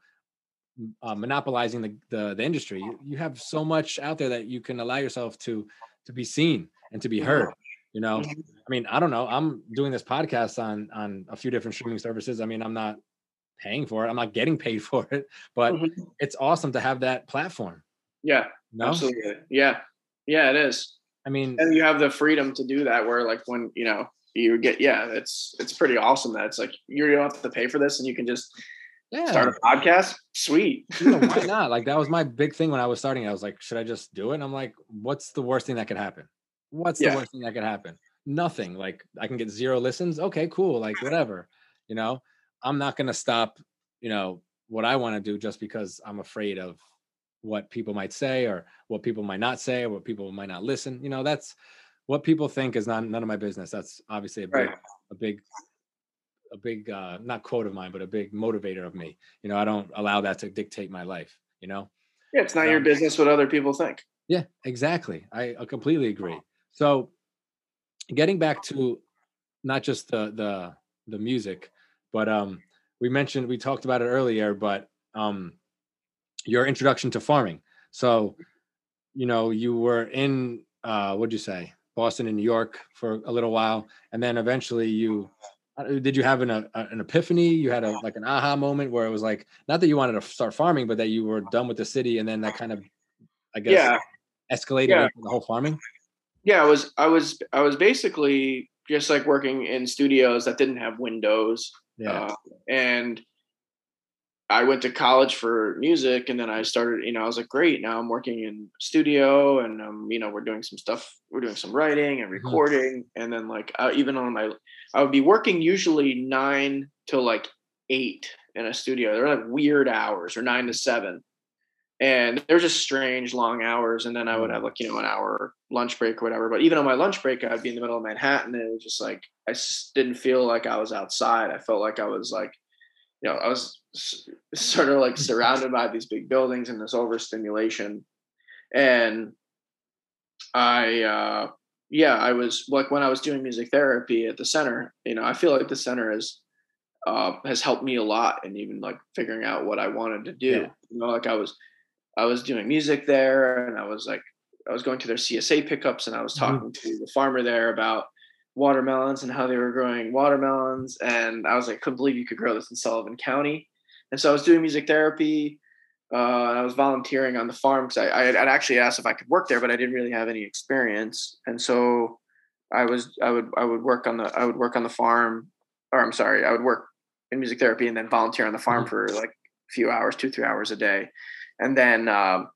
uh, monopolizing the, the, the industry. You, you have so much out there that you can allow yourself to to be seen and to be heard you know mm-hmm. i mean i don't know i'm doing this podcast on on a few different streaming services i mean i'm not paying for it i'm not getting paid for it but mm-hmm. it's awesome to have that platform yeah no? absolutely yeah yeah it is i mean and you have the freedom to do that where like when you know you get yeah it's it's pretty awesome that it's like you don't have to pay for this and you can just yeah. start a podcast sweet you know, why not like that was my big thing when i was starting i was like should i just do it and i'm like what's the worst thing that could happen What's yeah. the worst thing that could happen? Nothing. Like I can get zero listens. Okay, cool. Like whatever. You know, I'm not gonna stop, you know, what I want to do just because I'm afraid of what people might say or what people might not say or what people might not listen. You know, that's what people think is not none of my business. That's obviously a big, right. a big, a big uh not quote of mine, but a big motivator of me. You know, I don't allow that to dictate my life, you know? Yeah, it's not your business what other people think. Yeah, exactly. I, I completely agree. So, getting back to not just the the the music, but um, we mentioned we talked about it earlier, but um, your introduction to farming. So, you know, you were in uh, what'd you say, Boston and New York for a little while, and then eventually you uh, did you have an a, an epiphany? You had a like an aha moment where it was like not that you wanted to start farming, but that you were done with the city, and then that kind of, I guess, yeah. escalated Yeah. into the whole farming. Yeah i was i was i was basically just like working in studios that didn't have windows Yeah, uh, and i went to college for music and then i started you know i was like great now i'm working in studio and um, you know we're doing some stuff we're doing some writing and Mhm. recording and then like I, even on my i would be working usually nine till like eight in a studio. They're like weird hours or nine to seven and they're just strange long hours and then i would have like you know an hour lunch break or whatever but even on my lunch break i'd be in the middle of manhattan and it was just like i s- didn't feel like i was outside i felt like i was like you know i was sort of like surrounded by these big buildings and this overstimulation and i uh yeah i was like when i was doing music therapy at the center you know i feel like the center is uh, has helped me a lot in even like figuring out what I wanted to do. Yeah. You know, like I was, I was doing music there, and I was like, I was going to their CSA pickups, and I was Mhm. talking to the farmer there about watermelons and how they were growing watermelons, and I was like, couldn't believe you could grow this in Sullivan County, and so I was doing music therapy. Uh, and I was volunteering on the farm because I, I had I'd actually asked if I could work there, but I didn't really have any experience, and so I was I would I would work on the I would work on the farm, or I'm sorry, I would work in music therapy and then volunteer on the farm Mhm. for like a few hours, two three hours a day, and then um,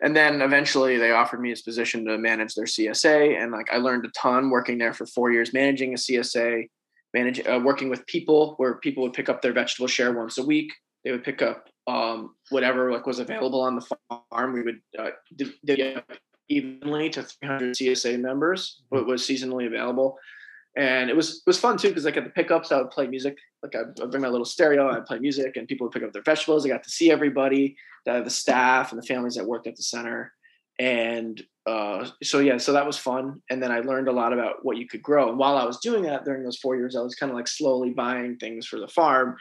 and then eventually they offered me this position to manage their CSA, and like I learned a ton working there for four years, managing a CSA, manage uh, working with people where people would pick up their vegetable share once a week. They would pick up um, whatever like was available on the farm. We would uh, divvy evenly to 300 CSA members, what was seasonally available and it was it was fun too because like at the pickups I would play music. Like I'd, I'd bring my little stereo I'd play music and people would pick up their vegetables. I got to see everybody the, the staff and the families that worked at the center. And uh, so yeah so that was fun. And then I learned a lot about what you could grow. And while I was doing that during those four years I was kind of like slowly buying things for the farm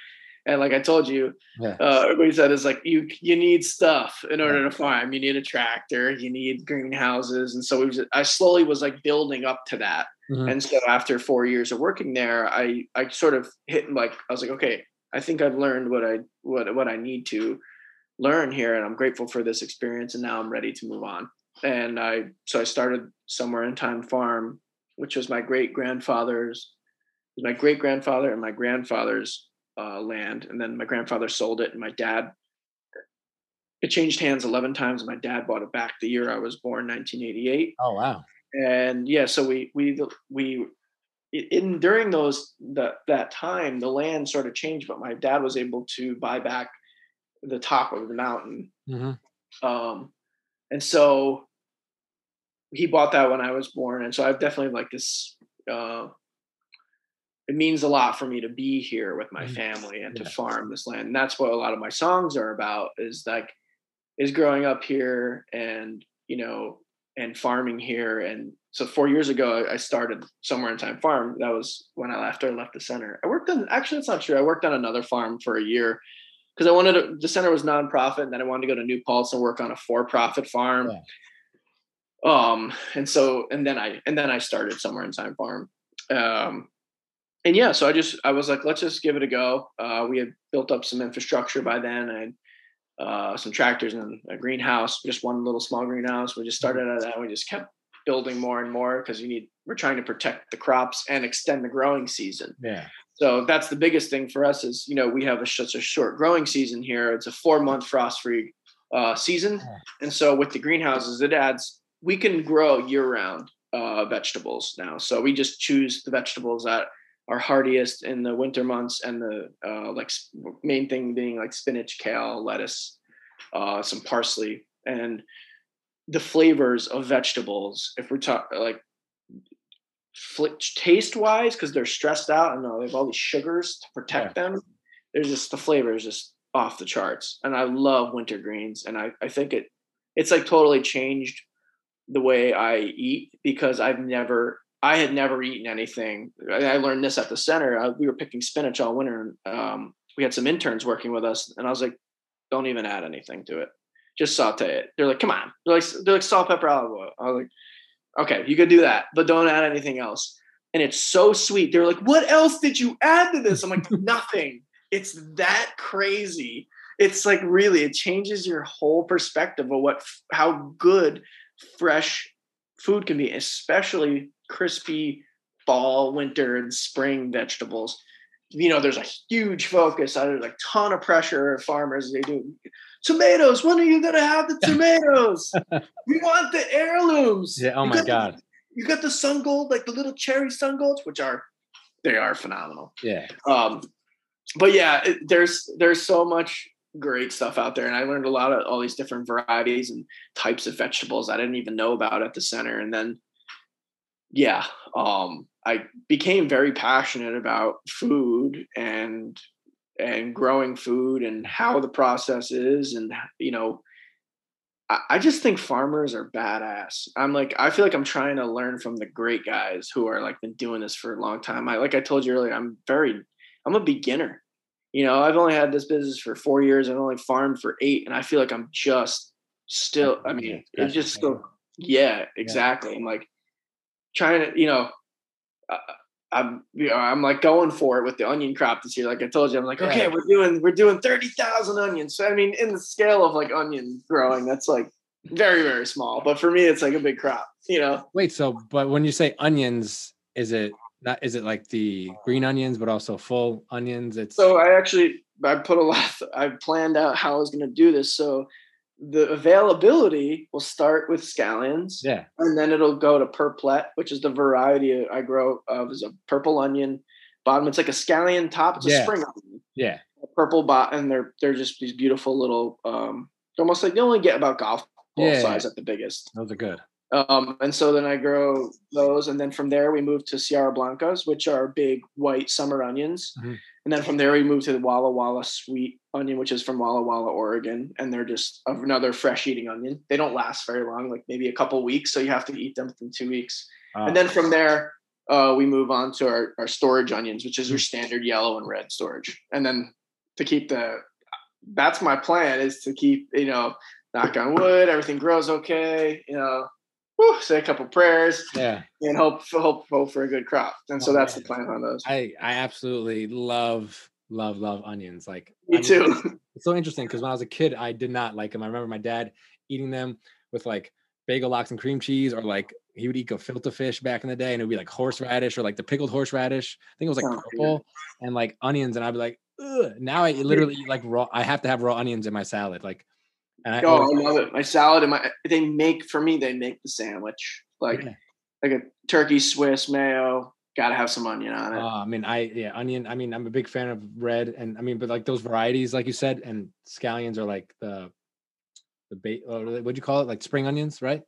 and like I told you Yeah. uh, everybody said is like you you need stuff in order to farm you need a tractor you need greenhouses and so we was, I slowly was like building up to that Mhm. and so after four years of working there, I I sort of hit like I was like, okay, I think I've learned what I what what I need to learn here, and I'm grateful for this experience, and now I'm ready to move on. And I so I started somewhere in time farm, which was my great grandfather's, my great grandfather and my grandfather's uh, land, and then my grandfather sold it, and my dad. It changed hands 11 times. and My dad bought it back the year I was born, 1988 Oh wow. and yeah so we we we in during those that that time the land sort of changed but my dad was able to buy back the top of the mountain hmm um and so he bought that when i was born and so i've definitely like this uh it means a lot for me to be here with my Mhm. family and Yeah. to farm this land. And that's what a lot of my songs are about is like is growing up here and you know and farming here. And so four years ago I- i started somewhere in time farm. That was when i left or left the center. I worked on actually that's not true. I worked on another farm for a year because i wanted to the center was nonprofit and then i wanted to go to new paltz and work on a for-profit farm. Yeah. um and so and then i and then i started somewhere in time farm. Um and yeah so i just i was like let's just give it a go uh we had built up some infrastructure by then i had uh, some tractors and a greenhouse, just one little small greenhouse. We just started out at that. And we just kept building more and more because you need. We're trying to protect the crops and extend the growing season. Yeah. So that's the biggest thing for us. Is you know we have a, such a short growing season here. It's a four month frost free uh, season, and so with the greenhouses, it adds. We can grow year round uh, vegetables now. So we just choose the vegetables that are hardiest in the winter months and the uh, like main thing being like spinach, kale, lettuce, uh, some parsley, and the flavors of vegetables. If we're talking like fl- taste wise, because they're stressed out and they have all these sugars to protect them, there's just the flavor is just off the charts. And I love winter greens, and I I think it it's like totally changed the way I eat because I've never I had never eaten anything. I learned this at the center. I, we were picking spinach all winter. And, um, we had some interns working with us, and I was like, "Don't even add anything to it. Just saute it." They're like, "Come on." They're like, "They're like salt, pepper, olive oil." I was like, "Okay, you could do that, but don't add anything else." And it's so sweet. They're like, "What else did you add to this?" I'm like, "Nothing." It's that crazy. It's like really, it changes your whole perspective of what, how good fresh food can be, especially crispy fall, winter, and spring vegetables. You know, there's a huge focus. There's a ton of pressure at farmers. They do tomatoes. When are you gonna have the tomatoes? we want the heirlooms. Yeah. Oh You my got the- god. you got the sun gold, like the little cherry sun golds, which are they are phenomenal. Yeah. Um, but yeah, it, there's there's so much great stuff out there, and I learned a lot of all these different varieties and types of vegetables I didn't even know about at the center. And then, yeah, um, I became very passionate about food and and growing food and how the process is, and you know. I- I just think farmers are badass. I'm like, I feel like I'm trying to learn from the great guys who are like been doing this for a long time. I like I told you earlier, I'm very I'm a beginner. You know, I've only had this business for four years. I've only farmed for eight, and I feel like I'm just still. I mean, it's just still. Yeah, exactly. I'm like trying to, you know, uh, I'm, you know, I'm like going for it with the onion crop this year. Like I told you, I'm like, okay, Yeah. we're doing, we're doing thirty thousand onions. So I mean, in the scale of like onion growing, that's like very, very small. But for me, it's like a big crop. You know, Wait. So, but when you say onions, is it not? Is it like the green onions, but also full onions? It's So I actually I put a lot. I planned out how I was going to do this. So the availability will start with scallions, yeah. and then it'll go to Purplette, which is the variety I grow of is a purple onion bottom. It's like a scallion top. It's a spring onion, Yeah. a purple bottom, and they're they're just these beautiful little. um Almost like they only get about golf ball Yeah. size at the biggest. Those are good. Um, and so then I grow those, and then from there we move to Sierra Blancas, which are big white summer onions. Mhm. And then from there we move to the Walla Walla sweet onion, which is from Walla Walla, Oregon, and they're just another fresh eating onion. They don't last very long, like maybe a couple weeks, so you have to eat them within two weeks. Uh, And then from there, uh, we move on to our, our storage onions, which is your standard yellow and red storage. And then to keep the, that's my plan is to keep, you know, knock on wood, everything grows okay, you know, whew, say a couple prayers yeah. and hope, hope, hope for a good crop. And so Oh, that's the plan on those. I I absolutely love love love onions. Like Me onions- too. It's so interesting because when I was a kid, I did not like them. I remember my dad eating them with like bagel lox and cream cheese, or like he would eat gefilte fish back in the day, and it would be like horseradish or like the pickled horseradish. I think it was like Oh, yeah. purple and like onions, and I'd be like, Ugh. now I literally eat like raw. I have to have raw onions in my salad, like. And I Oh, I love it. My salad and my, they make, for me, they make the sandwich like, Yeah. like a turkey Swiss mayo, got to have some onion on it. Uh, I mean, I yeah, onion. I mean, I'm a big fan of red, and I mean, but like those varieties, like you said, and scallions are like the the bait. What'd you call it? Like spring onions, right?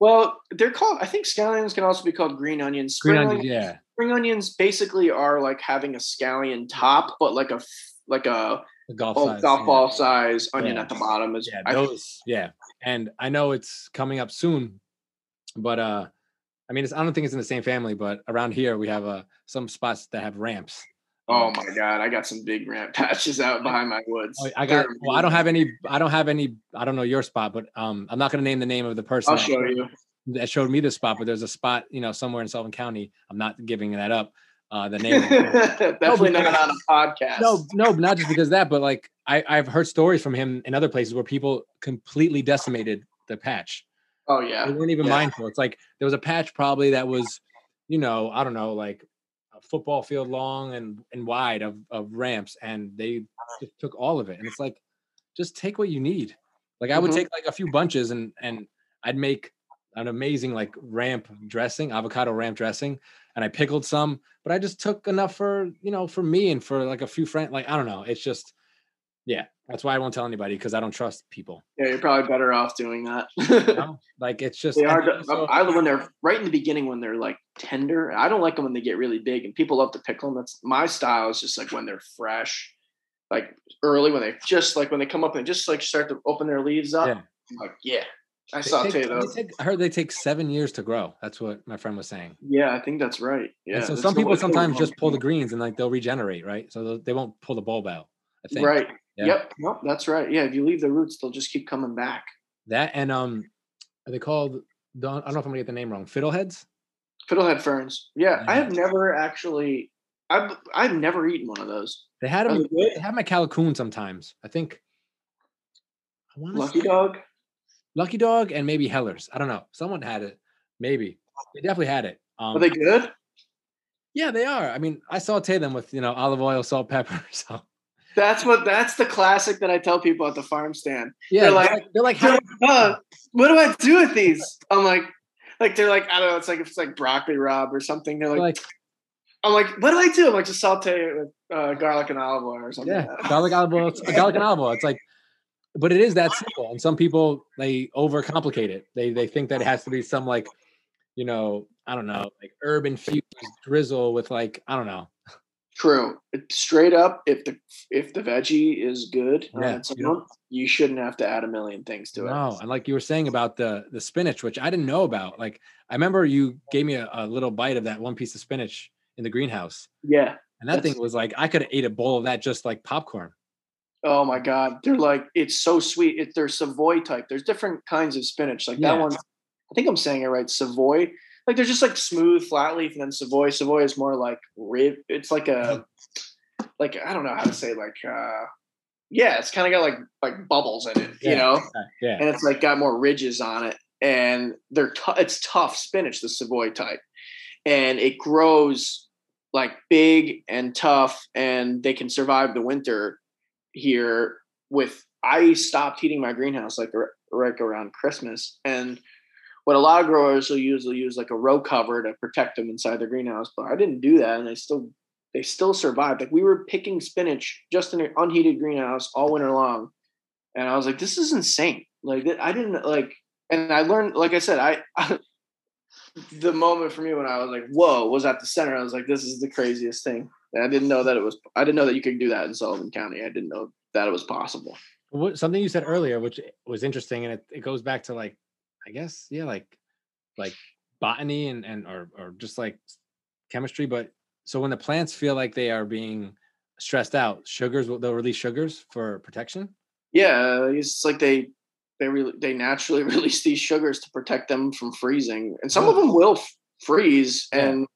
Well, they're called. I think scallions can also be called green onions. Green Spring onions, onions- yeah, Spring onions basically are like having a scallion top, but like a like a the golf oh, size. golf ball size onion Yeah. at the bottom. Is Yeah, I- those. Yeah, and I know it's coming up soon, but uh, I mean, it's, I don't think it's in the same family, but around here we have uh some spots that have ramps. oh Um, my god, I got some big ramp patches out behind my woods. Oh, I got. Well, I don't have any. I don't have any. I don't know your spot, but um, I'm not going to name the name of the person. I'll that show showed- you. That showed me the spot, but there's a spot, you know, somewhere in Sullivan County. I'm not giving that up. Uh, the name. of it. Definitely not on a podcast. no, no, not just because of that, but like I, I've heard stories from him in other places where people completely decimated the patch. Oh yeah. They weren't even Yeah. mindful. It's like there was a patch probably that was, you know, I don't know, like a football field long and and wide of of ramps, and they just took all of it. And it's like, just take what you need. Like I would Mhm. take like a few bunches and and I'd make an amazing like ramp dressing, avocado ramp dressing, and I pickled some, but I just took enough for you know for me and for like a few friends. Like I don't know, it's just yeah. That's why I won't tell anybody because I don't trust people. Yeah, you're probably better off doing that. you know? Like it's just They are. also- I when they're right in the beginning when they're like tender. I don't like them when they get really big, and people love to pickle them. That's my style. Is just like when they're fresh, like early when they just like when they come up and just like start to open their leaves up. Yeah. Like yeah, I saw take- they though. take- I heard they take seven years to grow. That's what my friend was saying. Yeah, I think that's right. Yeah. and so some people sometimes just pull the greens and like they'll regenerate, right? So they won't pull the bulb out. I think Right. Yeah. Yep. Nope, that's right. Yeah. If you leave the roots, they'll just keep coming back. that and um, are they called? Don't, I don't know if I'm gonna get the name wrong. Fiddleheads. Fiddlehead ferns. Yeah, I have never actually. I've I've never eaten one of those. They had them. they? Have my Callicoon sometimes. I think. I Lucky dog. Lucky Dog and maybe Hellers. I don't know. Someone had it. Maybe they definitely had it. Um, Are they good? yeah, they are. I mean, I saute them with you know olive oil, salt, pepper. So That's what. That's the classic that I tell people at the farm stand. yeah, They're they're like- like they're like, how, like, "Uh, what do I do with these? I'm like, like they're like, I don't know. It's like if it's like broccoli rabe or something. They're like, like I'm like, what do I do? I'm like, just saute it with uh, garlic and olive oil or something. yeah, like garlic olive oil, garlic and olive oil. It's like, but it is that simple. And some people they overcomplicate it. They they think that it has to be some like, you know, I don't know, like herb infused drizzle with like I don't know. True. Straight up, if the if the veggie is good Yeah, you you shouldn't have to add a million things to it. No, and like you were saying about the the spinach, which I didn't know about. Like I remember you gave me a, a little bite of that one piece of spinach in the greenhouse, Yeah. and that thing was like I could have ate a bowl of that just like popcorn. Oh my god, they're like it's so sweet. It, they're Savoy type. There's different kinds of spinach. Like Yeah. that one, I think I'm saying it right. Savoy. Like they're just like smooth, flat leaf, and then Savoy. Savoy is more like rib. It's like a, like I don't know how to say like, uh yeah, it's kind of got like like bubbles in it, you know, Yeah, and it's like got more ridges on it, and they're tou- it's tough spinach, the Savoy type, and it grows like big and tough, and they can survive the winter here. With I stopped heating my greenhouse like right around Christmas, and what a lot of growers will use will use like a row cover to protect them inside their greenhouse, but I didn't do that, and they still they still survived. Like we were picking spinach just in an unheated greenhouse all winter long, and I was like, this is insane. Like I didn't like, and I learned, like I said, I, the moment for me when I was like, whoa, was at the center. I was like, this is the craziest thing. And I didn't know that it was. I didn't know that you could do that in Sullivan County. I didn't know that it was possible. what, something you said earlier, which was interesting, and it, it goes back to like, I guess, yeah, like like botany and and or or just like chemistry. But so when the plants feel like they are being stressed out, sugars will they'll release sugars for protection. Yeah, it's like they they really they naturally release these sugars to protect them from freezing, and some of them will f- freeze and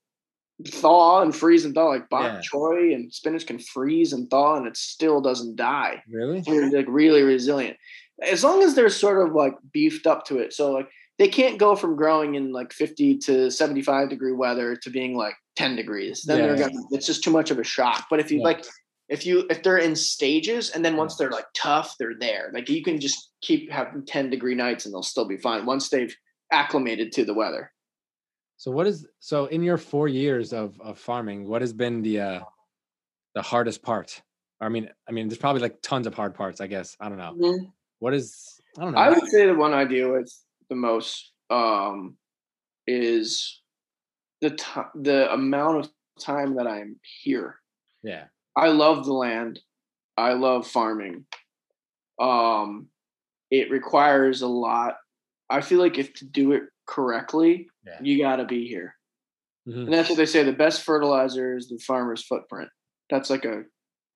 thaw and freeze and thaw. Like bok Yeah. choy and spinach can freeze and thaw, and it still doesn't die. Really? Like really resilient, as long as they're sort of like beefed up to it. So like they can't go from growing in like 50 to 75 degree weather to being like 10 degrees. Then they're gonna it's just too much of a shock. But if you Yeah. like if you if they're in stages and then once they're like tough, they're there. Like you can just keep having 10 degree nights and they'll still be fine once they've acclimated to the weather. So what is so in your four years of of farming, what has been the uh the hardest part? I mean, I mean, there's probably like tons of hard parts, I guess. I don't know. What is I don't know. I would say the one I deal with the most um, is the ti the amount of time that I'm here. yeah. I love the land. I love farming. Um, it requires a lot. I feel like if to do it correctly, Yeah. you got to be here. Mhm. And that's what they say. The best fertilizer is the farmer's footprint. That's like a,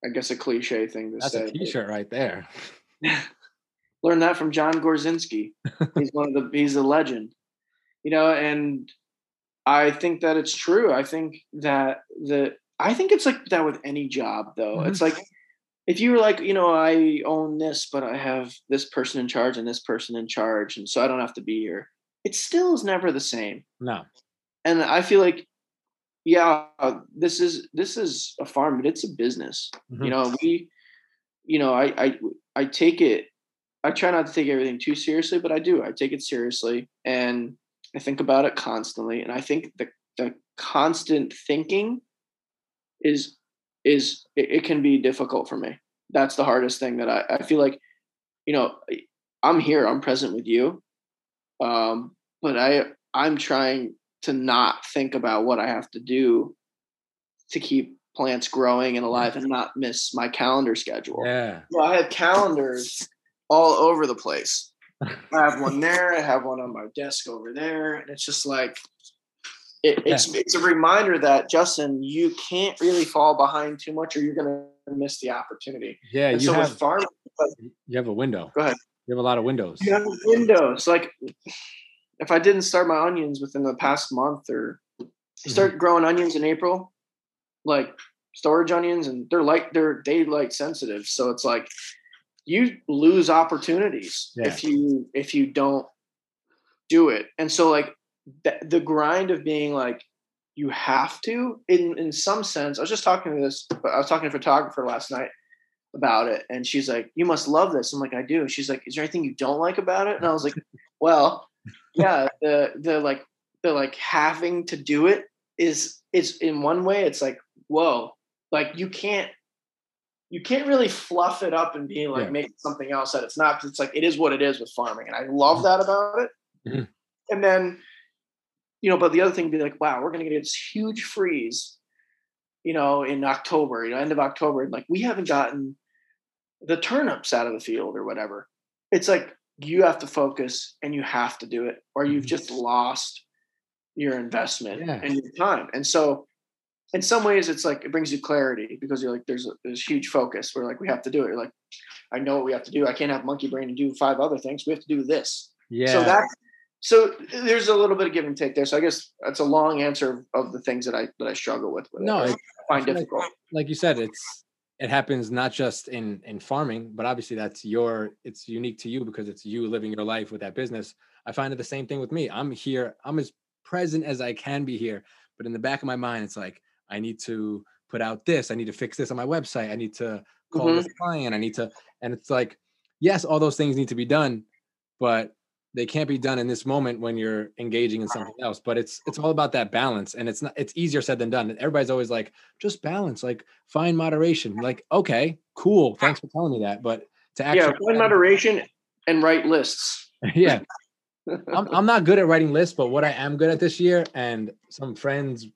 I guess, a cliche thing to That's say. a but- t-shirt right there. learned that from John Gorzynski. he's one of the he's a legend. You know, and I think that it's true. I think that the I think it's like that with any job though. Mhm. It's like if you were like, you know, I own this, but I have this person in charge and this person in charge, and so I don't have to be here. It still is never the same. No. And I feel like, yeah, this is this is a farm, but it's a business Mhm. you know we you know I, I i take it i try not to take everything too seriously but i do i take it seriously and i think about it constantly and i think the, the constant thinking is is it, it can be difficult for me that's the hardest thing that i, I feel like you know i'm here i'm present with you um but i i'm trying to not think about what i have to do to keep plants growing and alive and not miss my calendar schedule. Yeah. Well, I have calendars all over the place. I have one there. I have one on my desk over there, and it's just like it, it's yeah. it's a reminder that Justin, you can't really fall behind too much, or you're gonna miss the opportunity. Yeah, and you so have farming, you have a window. Go ahead. You have a lot of windows. You have windows. Like if I didn't start my onions within the past month, or start mm-hmm. growing onions in April, like storage onions, and they're like they're daylight sensitive, so it's like you lose opportunities yeah. if you if you don't do it. And so like the, the grind of being like you have to in in some sense. I was just talking to this. But I was talking to a photographer last night about it, and she's like, "You must love this." I'm like, "I do." She's like, "Is there anything you don't like about it?" And I was like, "Well, yeah, the the like the like having to do it is is in one way it's like whoa, like you can't you can't really fluff it up and be like yeah. make something else that it's not. It's like it is what it is with farming, and I love that about it. Mm-hmm. And then, you know, but the other thing would be like, wow, we're going to get this huge freeze, you know, in October, you know, end of October, and like we haven't gotten the turnips out of the field or whatever. It's like you have to focus and you have to do it, or you've mm-hmm. just lost your investment yeah. and your time. And so in some ways it's like it brings you clarity because you're like there's a there's huge focus where like we have to do it you're like i know what we have to do i can't have monkey brain and do five other things we have to do this yeah so that so there's a little bit of give and take there so i guess that's a long answer of the things that i that i struggle with, with no it, I find difficult like, like you said it's it happens not just in in farming but obviously that's your it's unique to you because it's you living your life with that business i find it the same thing with me i'm here i'm as present as i can be here but in the back of my mind it's like I need to put out this. I need to fix this on my website. I need to call mm-hmm. this client. I need to, and it's like, yes, all those things need to be done, but they can't be done in this moment when you're engaging in something else. But it's it's all about that balance, and it's not it's easier said than done. Everybody's always like, just balance, like find moderation. Like, okay, cool, thanks for telling me that. But to actually yeah, find moderation and write lists. yeah. I'm, I'm not good at writing lists, but what I am good at this year, and some friends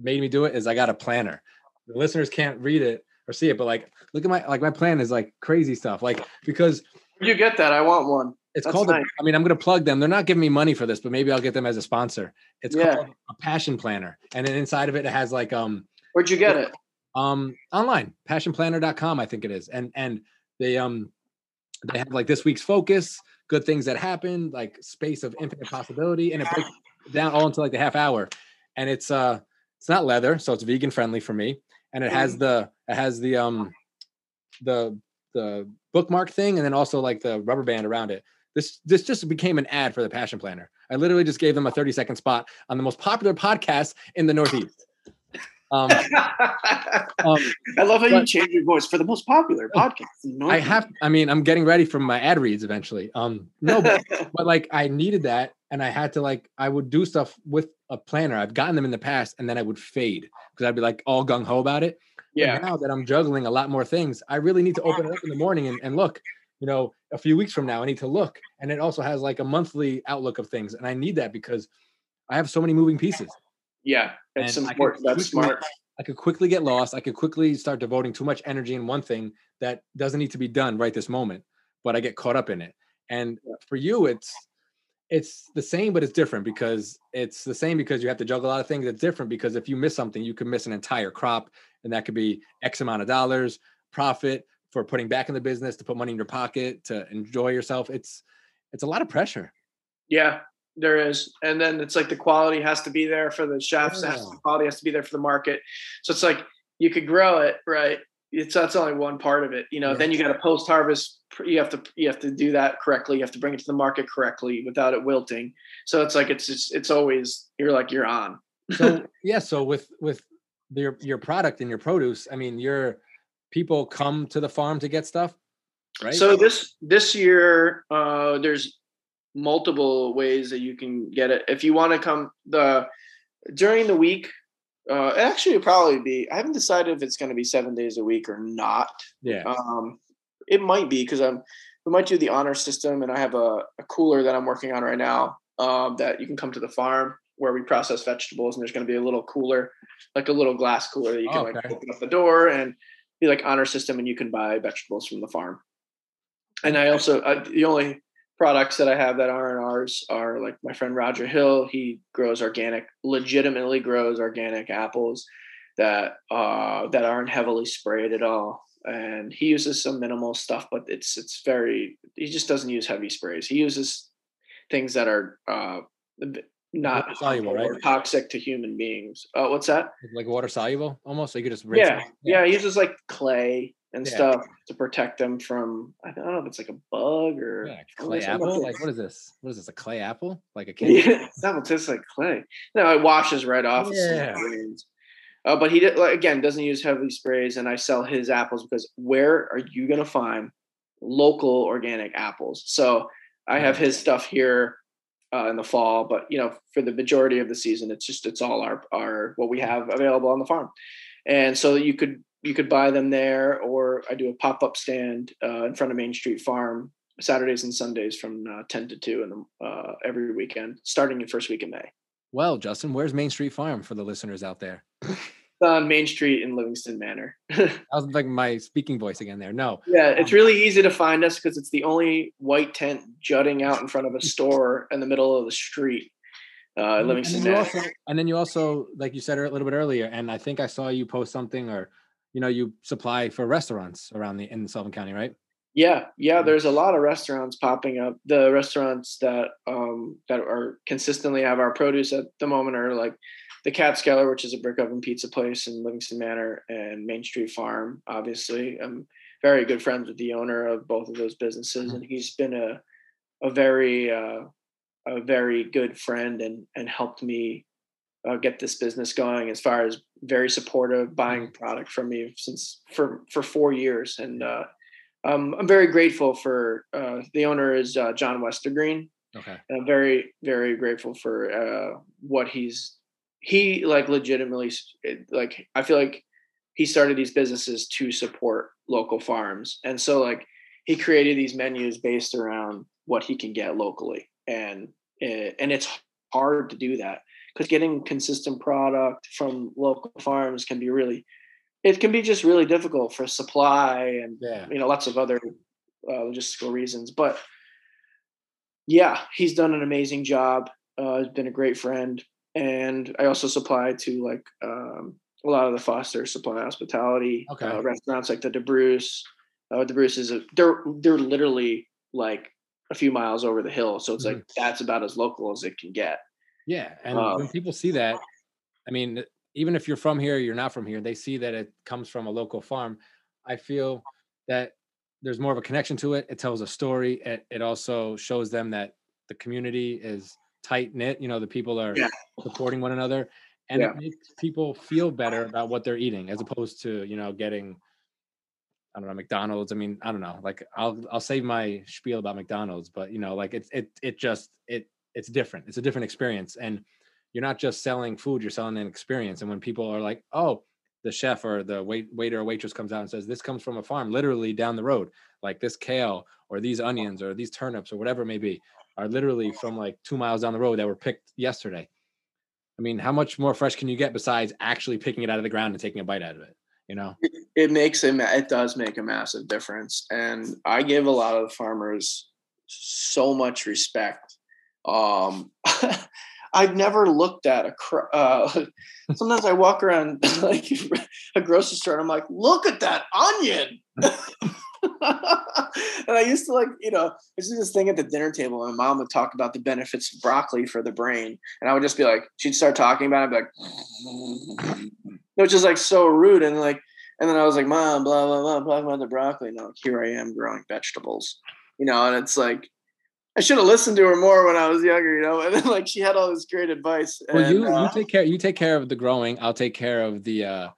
made me do it is I got a planner. The listeners can't read it or see it, but like, look at my like my plan is like crazy stuff. Like because you get that, I want one. It's That's called. Nice. A, I mean, I'm going to plug them. They're not giving me money for this, but maybe I'll get them as a sponsor. It's yeah. called a passion planner, and then inside of it, it has like um. Where'd you get it? Um, online, passionplanner.com, I think it is, and and they um they have like this week's focus, good things that happen, like space of infinite possibility, and it breaks down all into like the half hour, and it's uh it's not leather, so it's vegan friendly for me, and it has mm. the it has the um the the bookmark thing, and then also like the rubber band around it. This this just became an ad for the Passion Planner. I literally just gave them a 30 second spot on the most popular podcast in the Northeast. Um, um, I love how you change your voice for the most popular podcast. I have. I mean, I'm getting ready for my ad reads eventually. Um, no, but, but like I needed that, and I had to like I would do stuff with a planner. I've gotten them in the past, and then I would fade because I'd be like all gung ho about it. Yeah. But now that I'm juggling a lot more things, I really need to open it up in the morning and, and look. You know, a few weeks from now, I need to look, and it also has like a monthly outlook of things, and I need that because I have so many moving pieces. Yeah, that's and important. That's smart. I could quickly get lost. I could quickly start devoting too much energy in one thing that doesn't need to be done right this moment, but I get caught up in it. And for you, it's it's the same, but it's different because it's the same because you have to juggle a lot of things. It's different because if you miss something, you could miss an entire crop, and that could be X amount of dollars profit for putting back in the business to put money in your pocket to enjoy yourself. It's it's a lot of pressure. Yeah, there is and then it's like the quality has to be there for the chefs yeah. the quality has to be there for the market so it's like you could grow it right it's that's only one part of it you know yeah. then you got to post harvest you have to you have to do that correctly you have to bring it to the market correctly without it wilting so it's like it's just, it's always you're like you're on so yeah so with with your your product and your produce i mean your people come to the farm to get stuff right so this this year uh there's multiple ways that you can get it. If you want to come the during the week, uh, actually it'll probably be. I haven't decided if it's going to be seven days a week or not. Yeah. Um, it might be because I'm. We might do the honor system, and I have a, a cooler that I'm working on right now. Um, that you can come to the farm where we process vegetables, and there's going to be a little cooler, like a little glass cooler that you can oh, okay. like open up the door and be like honor system, and you can buy vegetables from the farm. And I also uh, the only products that I have that aren't ours are like my friend Roger Hill. He grows organic, legitimately grows organic apples that uh, that aren't heavily sprayed at all. And he uses some minimal stuff, but it's it's very. He just doesn't use heavy sprays. He uses things that are uh, not soluble, right? toxic to human beings. Uh, what's that? Like water soluble, almost. So you could just yeah, yeah, yeah. He uses like clay and yeah. stuff to protect them from I don't know if it's like a bug or yeah, clay apple. Like what is this? What is this? A clay apple? Like a candy? Yeah, apple tastes like clay. No, it washes right off. Yeah. Uh, but he did like, again doesn't use heavy sprays, and I sell his apples because where are you gonna find local organic apples? So I have his stuff here uh, in the fall, but you know for the majority of the season, it's just it's all our our what we have available on the farm, and so you could you could buy them there, or I do a pop up stand uh, in front of Main Street Farm Saturdays and Sundays from uh, ten to two, and uh, every weekend, starting in first week in May. Well, Justin, where's Main Street Farm for the listeners out there? on Main Street in Livingston Manor. I was like my speaking voice again there. No. Yeah, it's um, really easy to find us because it's the only white tent jutting out in front of a store in the middle of the street. Uh, Livingston and, also, and then you also, like you said a little bit earlier, and I think I saw you post something or you know you supply for restaurants around the in Sullivan County, right? Yeah, yeah. There's a lot of restaurants popping up. The restaurants that um that are consistently have our produce at the moment are like the Kaatskeller, which is a brick oven pizza place in Livingston Manor, and Main Street Farm. Obviously, I'm very good friends with the owner of both of those businesses, and he's been a a very uh, a very good friend and and helped me uh, get this business going as far as very supportive buying mm-hmm. product from me since for for four years and uh, um, i'm very grateful for uh, the owner is uh, john westergreen okay and i'm very very grateful for uh, what he's he like legitimately like i feel like he started these businesses to support local farms. And so like he created these menus based around what he can get locally. And eh, and it's hard to do that because getting consistent product from local farms can be really it can be just really difficult for supply and yeah. you know lots of other uh, logistical reasons. But yeah he's done an amazing job uh, he's been a great friend and i also supply to like um, a lot of the foster supply hospitality okay. uh, restaurants like the DeBruce. Uh, DeBruce is a they're they're literally like a few miles over the hill, so it's mm-hmm. like that's about as local as it can get. Yeah, and um, when people see that, I mean, even if you're from here, you're not from here, they see that it comes from a local farm. I feel that there's more of a connection to it. It tells a story. It, it also shows them that the community is tight knit. You know, the people are yeah. supporting one another, and yeah. it makes people feel better about what they're eating, as opposed to you know getting. I don't know McDonald's. I mean, I don't know. Like I'll I'll save my spiel about McDonald's, but you know, like it's it it just it it's different. It's a different experience. And you're not just selling food, you're selling an experience. And when people are like, oh, the chef or the wait, waiter or waitress comes out and says, this comes from a farm literally down the road, like this kale or these onions or these turnips or whatever it may be, are literally from like two miles down the road that were picked yesterday. I mean, how much more fresh can you get besides actually picking it out of the ground and taking a bite out of it? You know, it, it makes a it does make a massive difference, and I give a lot of farmers so much respect um, I've never looked at a. Uh, sometimes I walk around like a grocery store and I'm like, look at that onion. and I used to like, you know, I used to this thing at the dinner table. And my mom would talk about the benefits of broccoli for the brain, and I would just be like, she'd start talking about it, like, which is like so rude. And like, and then I was like, mom, blah blah blah, talking about the broccoli. Now here I am growing vegetables, you know, and it's like I should have listened to her more when I was younger, you know. And then like she had all this great advice. Well, you uh, you take care you take care of the growing. I'll take care of the uh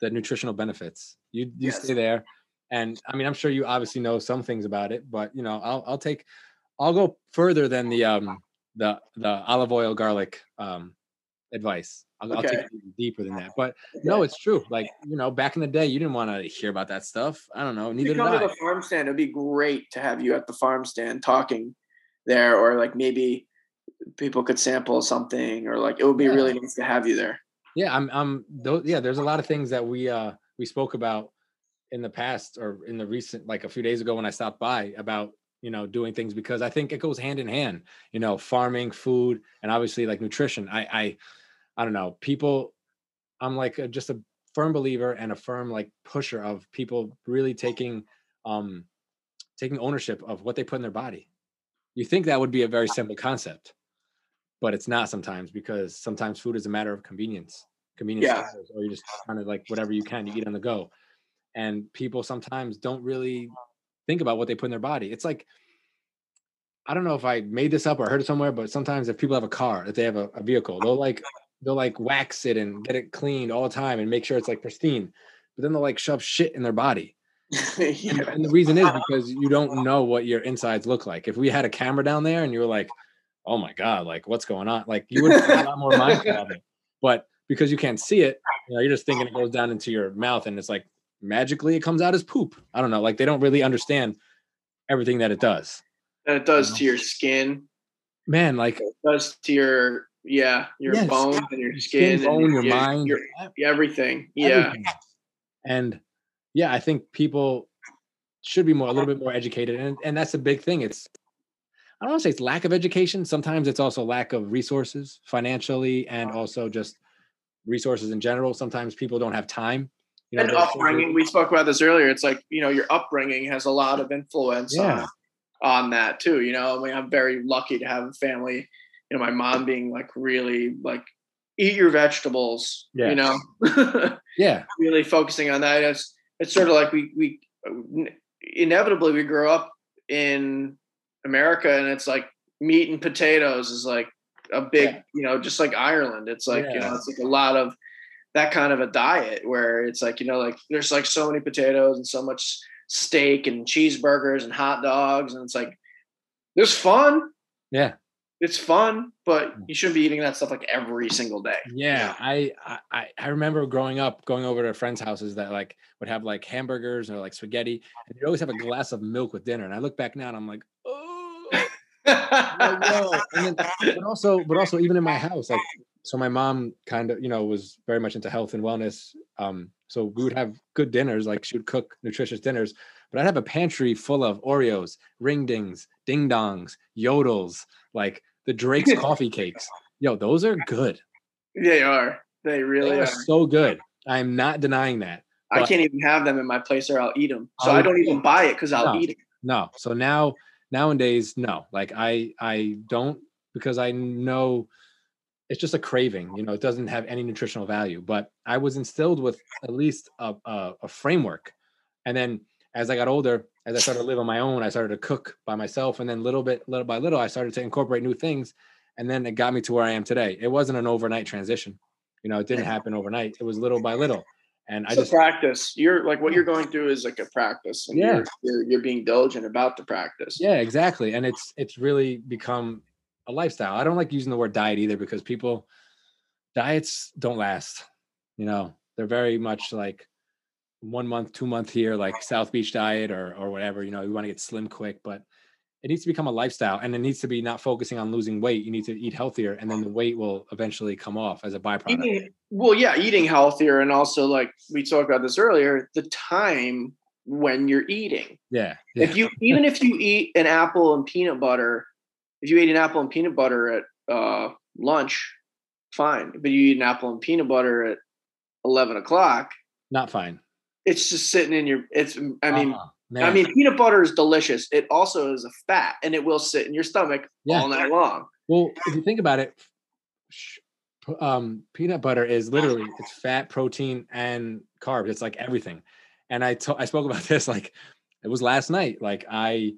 the nutritional benefits. You you yes. stay there, and I mean I'm sure you obviously know some things about it, but you know I'll I'll take I'll go further than the um the the olive oil garlic um advice. I'll, okay. I'll take it deeper than that. But no, it's true. Like you know, back in the day, you didn't want to hear about that stuff. I don't know. Neither you did I. to the farm stand. It'd be great to have you at the farm stand talking there or like maybe people could sample something or like it would be yeah. really nice to have you there yeah i'm i'm those, yeah there's a lot of things that we uh we spoke about in the past or in the recent like a few days ago when i stopped by about you know, doing things because I think it goes hand in hand, you know, farming, food, and obviously like nutrition. I, I, I don't know, people, I'm like a, just a firm believer and a firm like pusher of people really taking, um, taking ownership of what they put in their body. You think that would be a very simple concept, but it's not sometimes because sometimes food is a matter of convenience, convenience, Yeah. or you're just kind of like whatever you can, to eat on the go. And people sometimes don't really uh-huh. think about what they put in their body. It's like, I don't know if I made this up or heard it somewhere, but sometimes if people have a car, if they have a, a vehicle, they'll like they'll like wax it and get it cleaned all the time and make sure it's like pristine. But then they'll like shove shit in their body. And, yeah. and the reason is because you don't know what your insides look like. If we had a camera down there and you were like, oh my God, like what's going on? Like you would be a lot more mindful of it. But because you can't see it, you know, you're just thinking it goes down into your mouth and it's like magically it comes out as poop. I don't know. Like they don't really understand everything that it does. And it does to your skin. Man, like It does to your yeah, your Yes. bones and your your skin, skin, and your your- mind, your- ev- everything. Yeah. everything. And yeah, I think people should be more a little bit more educated. And and that's a big thing. It's I don't want to say it's lack of education. Sometimes it's also lack of resources financially and also just resources in general. Sometimes people don't have time. You and upbringing. We spoke about this earlier. It's like you know your upbringing has a lot of influence Yeah. on on that too. You know, I mean, I'm very lucky to have a family. You know, my mom being like really like eat your vegetables. Yeah. You know, Yeah. really focusing on that. It's it's sort of like we we inevitably we grow up in America, and it's like meat and potatoes is like a big Yeah. you know just like Ireland. It's like you know it's like a lot of that kind of a diet where it's like you know like there's like so many potatoes and so much steak and cheeseburgers and hot dogs, and it's like there's fun. Yeah. It's fun, but hmm. you shouldn't be eating that stuff like every single day. Yeah, I, I- I I remember growing up, going over to friends' houses that like would have like hamburgers or like spaghetti, and you'd always have a glass of milk with dinner. And I look back now and I'm like, like, no. And then, but also, but also even in my house, like, so my mom kind of, you know, was very much into health and wellness. Um, so we would have good dinners, like she would cook nutritious dinners, but I'd have a pantry full of Oreos, ring dings, ding dongs, yodels, like the Drake's coffee cakes. Yo, those are good. they are. They really They are. are so good. I'm not denying that. I can't even have them in my place or I'll eat them. So Oh, I don't even buy it because I'll No. eat it. No. So now nowadays, no. Like I I don't because I know it's just a craving. You know, it doesn't have any nutritional value. But I was instilled with at least a a, a framework, and then as I got older, as I started to live on my own, I started to cook by myself, and then little bit, little by little, I started to incorporate new things, and then it got me to where I am today. It wasn't an overnight transition. You know, it didn't happen overnight. It was little by little, and I It's a just practice. You're like what you're going through is like a practice. And Yeah. You're, you're, you're being diligent about the practice. Yeah, exactly. And it's it's really become a lifestyle. I don't like using the word diet either because people diets don't last. You know, they're very much like one month, two month here, like South Beach diet or or whatever. You know, you want to get slim quick, but it needs to become a lifestyle and it needs to be not focusing on losing weight. You need to eat healthier and then the weight will eventually come off as a byproduct. Eating, well, yeah, eating healthier, and also like we talked about this earlier, the time when you're eating. Yeah. Yeah. If you even if you eat an apple and peanut butter, if you ate an apple and peanut butter at uh, lunch, fine. But you eat an apple and peanut butter at eleven o'clock, Not fine. it's just sitting in your. It's. I mean, Uh-uh, I mean, peanut butter is delicious. It also is a fat, and it will sit in your stomach Yeah. all night long. Well, if you think about it, um, peanut butter is literally it's fat, protein, and carbs. It's like everything. And I to- I spoke about this like it was last night. Like I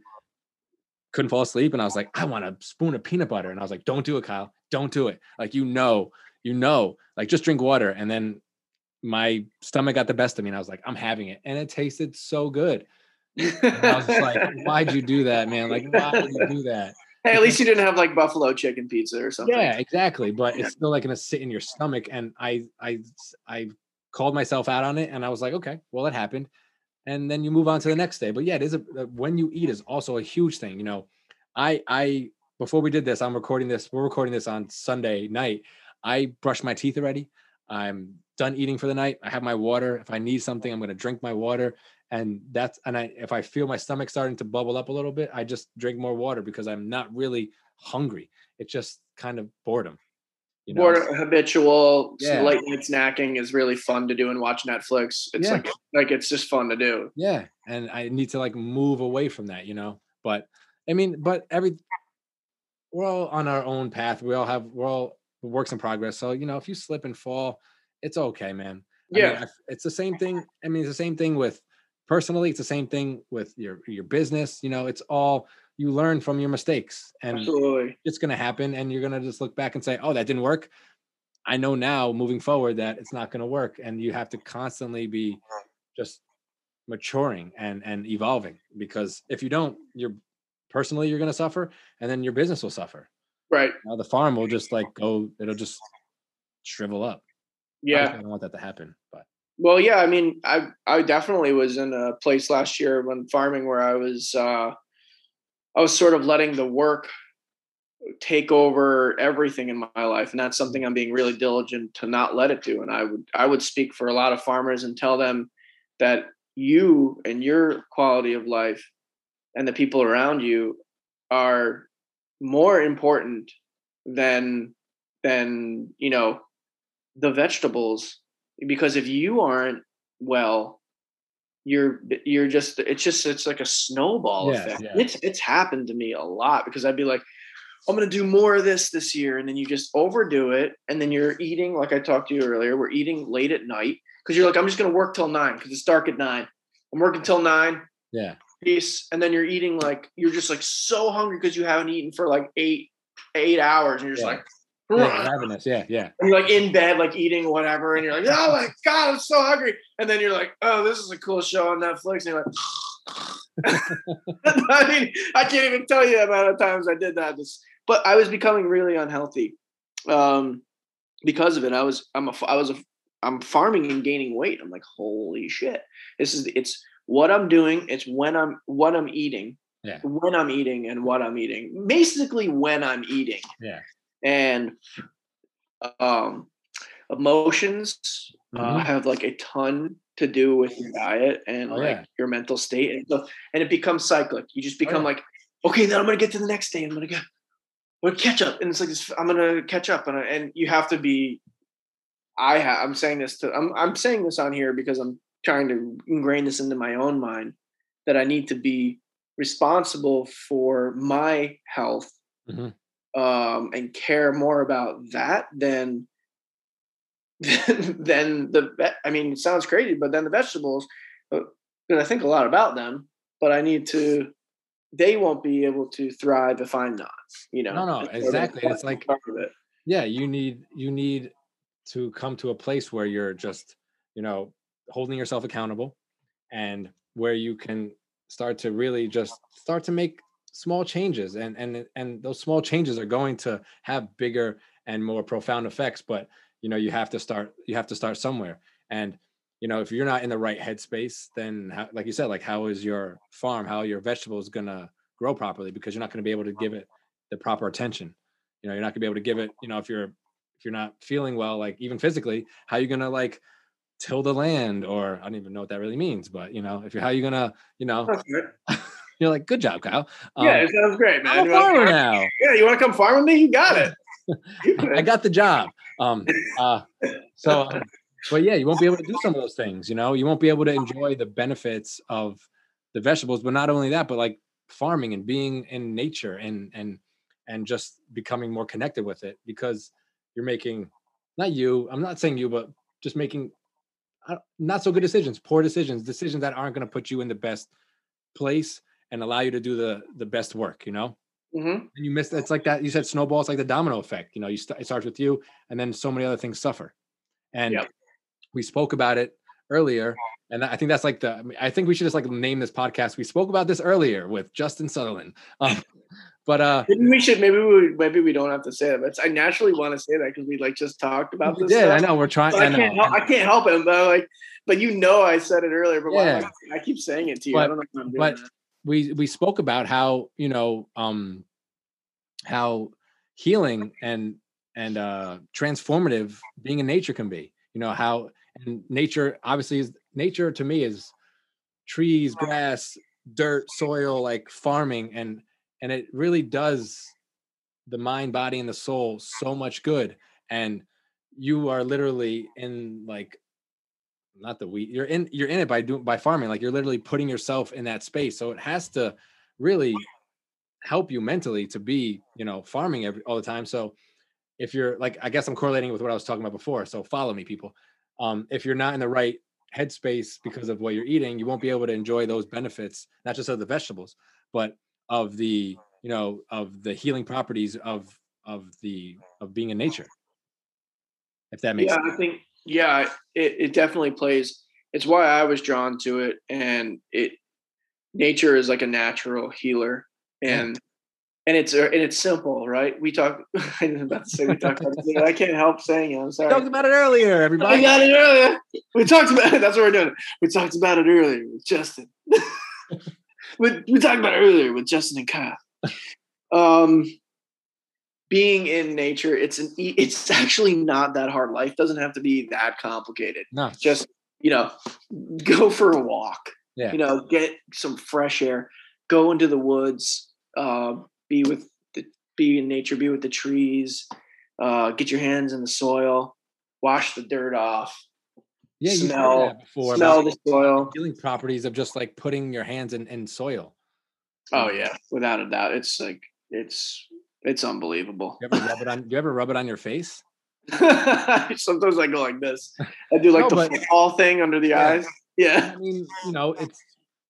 couldn't fall asleep, and I was like, I want a spoon of peanut butter, and I was like, Don't do it, Kyle. Don't do it. Like you know, you know, like just drink water. And then my stomach got the best of me, and I was like, I'm having it, and it tasted so good. And I was just like, Why'd you do that, man? Like why did you do that? Hey, at least you didn't have like buffalo chicken pizza or something. Yeah, exactly. But it's still like gonna sit in your stomach. And I I I called myself out on it and I was like, okay, well, it happened. And then you move on to the next day. But yeah, it is a uh, when you eat is also a huge thing. You know, I I before we did this, I'm recording this, we're recording this on Sunday night. I brushed my teeth already. I'm done eating for the night. I have my water. If I need something, I'm gonna drink my water. And that's and I if I feel my stomach starting to bubble up a little bit, I just drink more water because I'm not really hungry. It's just kind of boredom. You know? More habitual yeah. late night snacking is really fun to do and watch Netflix. It's yeah. like like it's just fun to do. Yeah, and I need to like move away from that, you know. But I mean, but every we're all on our own path. We all have we're all works in progress. So you know, if you slip and fall, it's okay, man. I yeah, mean, it's the same thing. I mean, it's the same thing with personally. It's the same thing with your your business. You know, it's all you learn from your mistakes, and Absolutely. it's going to happen. And you're going to just look back and say, "Oh, that didn't work." I know now, moving forward, that it's not going to work, and you have to constantly be just maturing and and evolving because if you don't, you're personally you're going to suffer, and then your business will suffer. Right. Now the farm will just like go. It'll just shrivel up. Yeah. I don't want that to happen, but. Well, yeah, I mean, I I definitely was in a place last year when farming where I was uh I was sort of letting the work take over everything in my life and that's something I'm being really diligent to not let it do and I would I would speak for a lot of farmers and tell them that you and your quality of life and the people around you are more important than than you know the vegetables because if you aren't well you're you're just it's just it's like a snowball yeah, effect. yeah. it's it's happened to me a lot because i'd be like i'm going to do more of this this year and then you just overdo it and then you're eating like i talked to you earlier we're eating late at night because you're like i'm just going to work till nine because it's dark at nine. I'm working till nine. Yeah. Peace. And then you're eating like you're just like so hungry because you haven't eaten for like eight eight hours and you're just yeah. like yeah, ravenous. Yeah, yeah. And you're like in bed, like eating whatever, and you're like, oh my god, I'm so hungry. And then you're like, oh, this is a cool show on Netflix. And you're like, I mean, I can't even tell you the amount of times I did that. This, but I was becoming really unhealthy um, because of it. I was, I'm a, I was a, I'm farming and gaining weight. I'm like, holy shit, this is it's what I'm doing. It's when I'm what I'm eating. Yeah. When I'm eating and what I'm eating. Basically, when I'm eating. Yeah and um, emotions uh, mm-hmm. uh, have like a ton to do with your diet and oh, like yeah. your mental state and so and it becomes cyclic you just become oh, yeah. like okay then i'm gonna get to the next day i'm gonna I'm gonna catch up and it's like this, i'm gonna catch up and, I, and you have to be i ha- i'm saying this to I'm, I'm saying this on here because i'm trying to ingrain this into my own mind that i need to be responsible for my health mm-hmm um, and care more about that than than the I mean, it sounds crazy, but then the vegetables, because uh, I think a lot about them, but I need to. They won't be able to thrive if I'm not. You know. No, no, exactly. It's like, it. yeah, you need you need to come to a place where you're just, you know, holding yourself accountable, and where you can start to really just start to make small changes and and and those small changes are going to have bigger and more profound effects but you know you have to start you have to start somewhere. And you know if you're not in the right headspace then how, like you said like how is your farm how your vegetables going to grow properly? Because you're not going to be able to give it the proper attention. You know you're not going to be able to give it you know if you're if you're not feeling well like even physically how are you going to like till the land? Or i don't even know what that really means but you know if you're how are you going to you know You're like, good job, Kyle. Um, yeah, it sounds great, man. I'm a farmer now. Yeah, you want to come farm with me? You got it. I got the job. Um, uh, so, um, but yeah, you won't be able to do some of those things. You know, you won't be able to enjoy the benefits of the vegetables. But not only that, but like farming and being in nature and and and just becoming more connected with it because you're making not you. I'm not saying you, but just making uh, not so good decisions, poor decisions, decisions that aren't going to put you in the best place and allow you to do the the best work you know mm-hmm. and you miss it's like that you said snowball it's like the domino effect you know you st- it starts with you and then so many other things suffer and yep. we spoke about it earlier and i think that's like the i think we should just like name this podcast we spoke about this earlier with justin sutherland um, but uh maybe we should maybe we maybe we don't have to say that but i naturally want to say that because we like just talked about this yeah i know we're trying I, I, can't help, I can't help it but like but you know i said it earlier but yeah. I, I, keep saying it to you but, i don't know if i'm doing but that we we spoke about how you know um how healing and and uh transformative being in nature can be you know how and nature obviously is nature to me is trees, grass, dirt, soil, like farming, and and it really does the mind, body, and the soul so much good. And you are literally in like not the wheat you're in you're in it by doing by farming like you're literally putting yourself in that space. So it has to really help you mentally to be you know farming every all the time. So if you're like i guess i'm correlating with what i was talking about before so follow me people. Um if you're not in the right headspace because of what you're eating you won't be able to enjoy those benefits not just of the vegetables but of the you know of the healing properties of of the of being in nature if that makes yeah sense. i think yeah it, it definitely plays it's why i was drawn to it and it nature is like a natural healer and and it's and it's simple right we talk i was about to say we talked about it i can't help saying it i'm sorry We talked about it earlier everybody got it earlier. We talked about it. That's what we're doing. We talked about it earlier with Justin. we, we talked about it earlier with Justin and Kyle. Um, being in nature, it's an e- it's actually not that hard. Life doesn't have to be that complicated. no Just you know, go for a walk. Yeah. You know, get some fresh air. Go into the woods. Uh, be with the be in nature. Be with the trees. Uh, get your hands in the soil. Wash the dirt off. yeah you smell- that before smell the soil. healing properties of just like putting your hands in, in soil Oh yeah, without a doubt. It's like it's it's unbelievable. you ever rub it on do you ever rub it on your face Sometimes I go like this. I do like No, the but- football thing under the Yeah. eyes. Yeah. I mean, you know, it's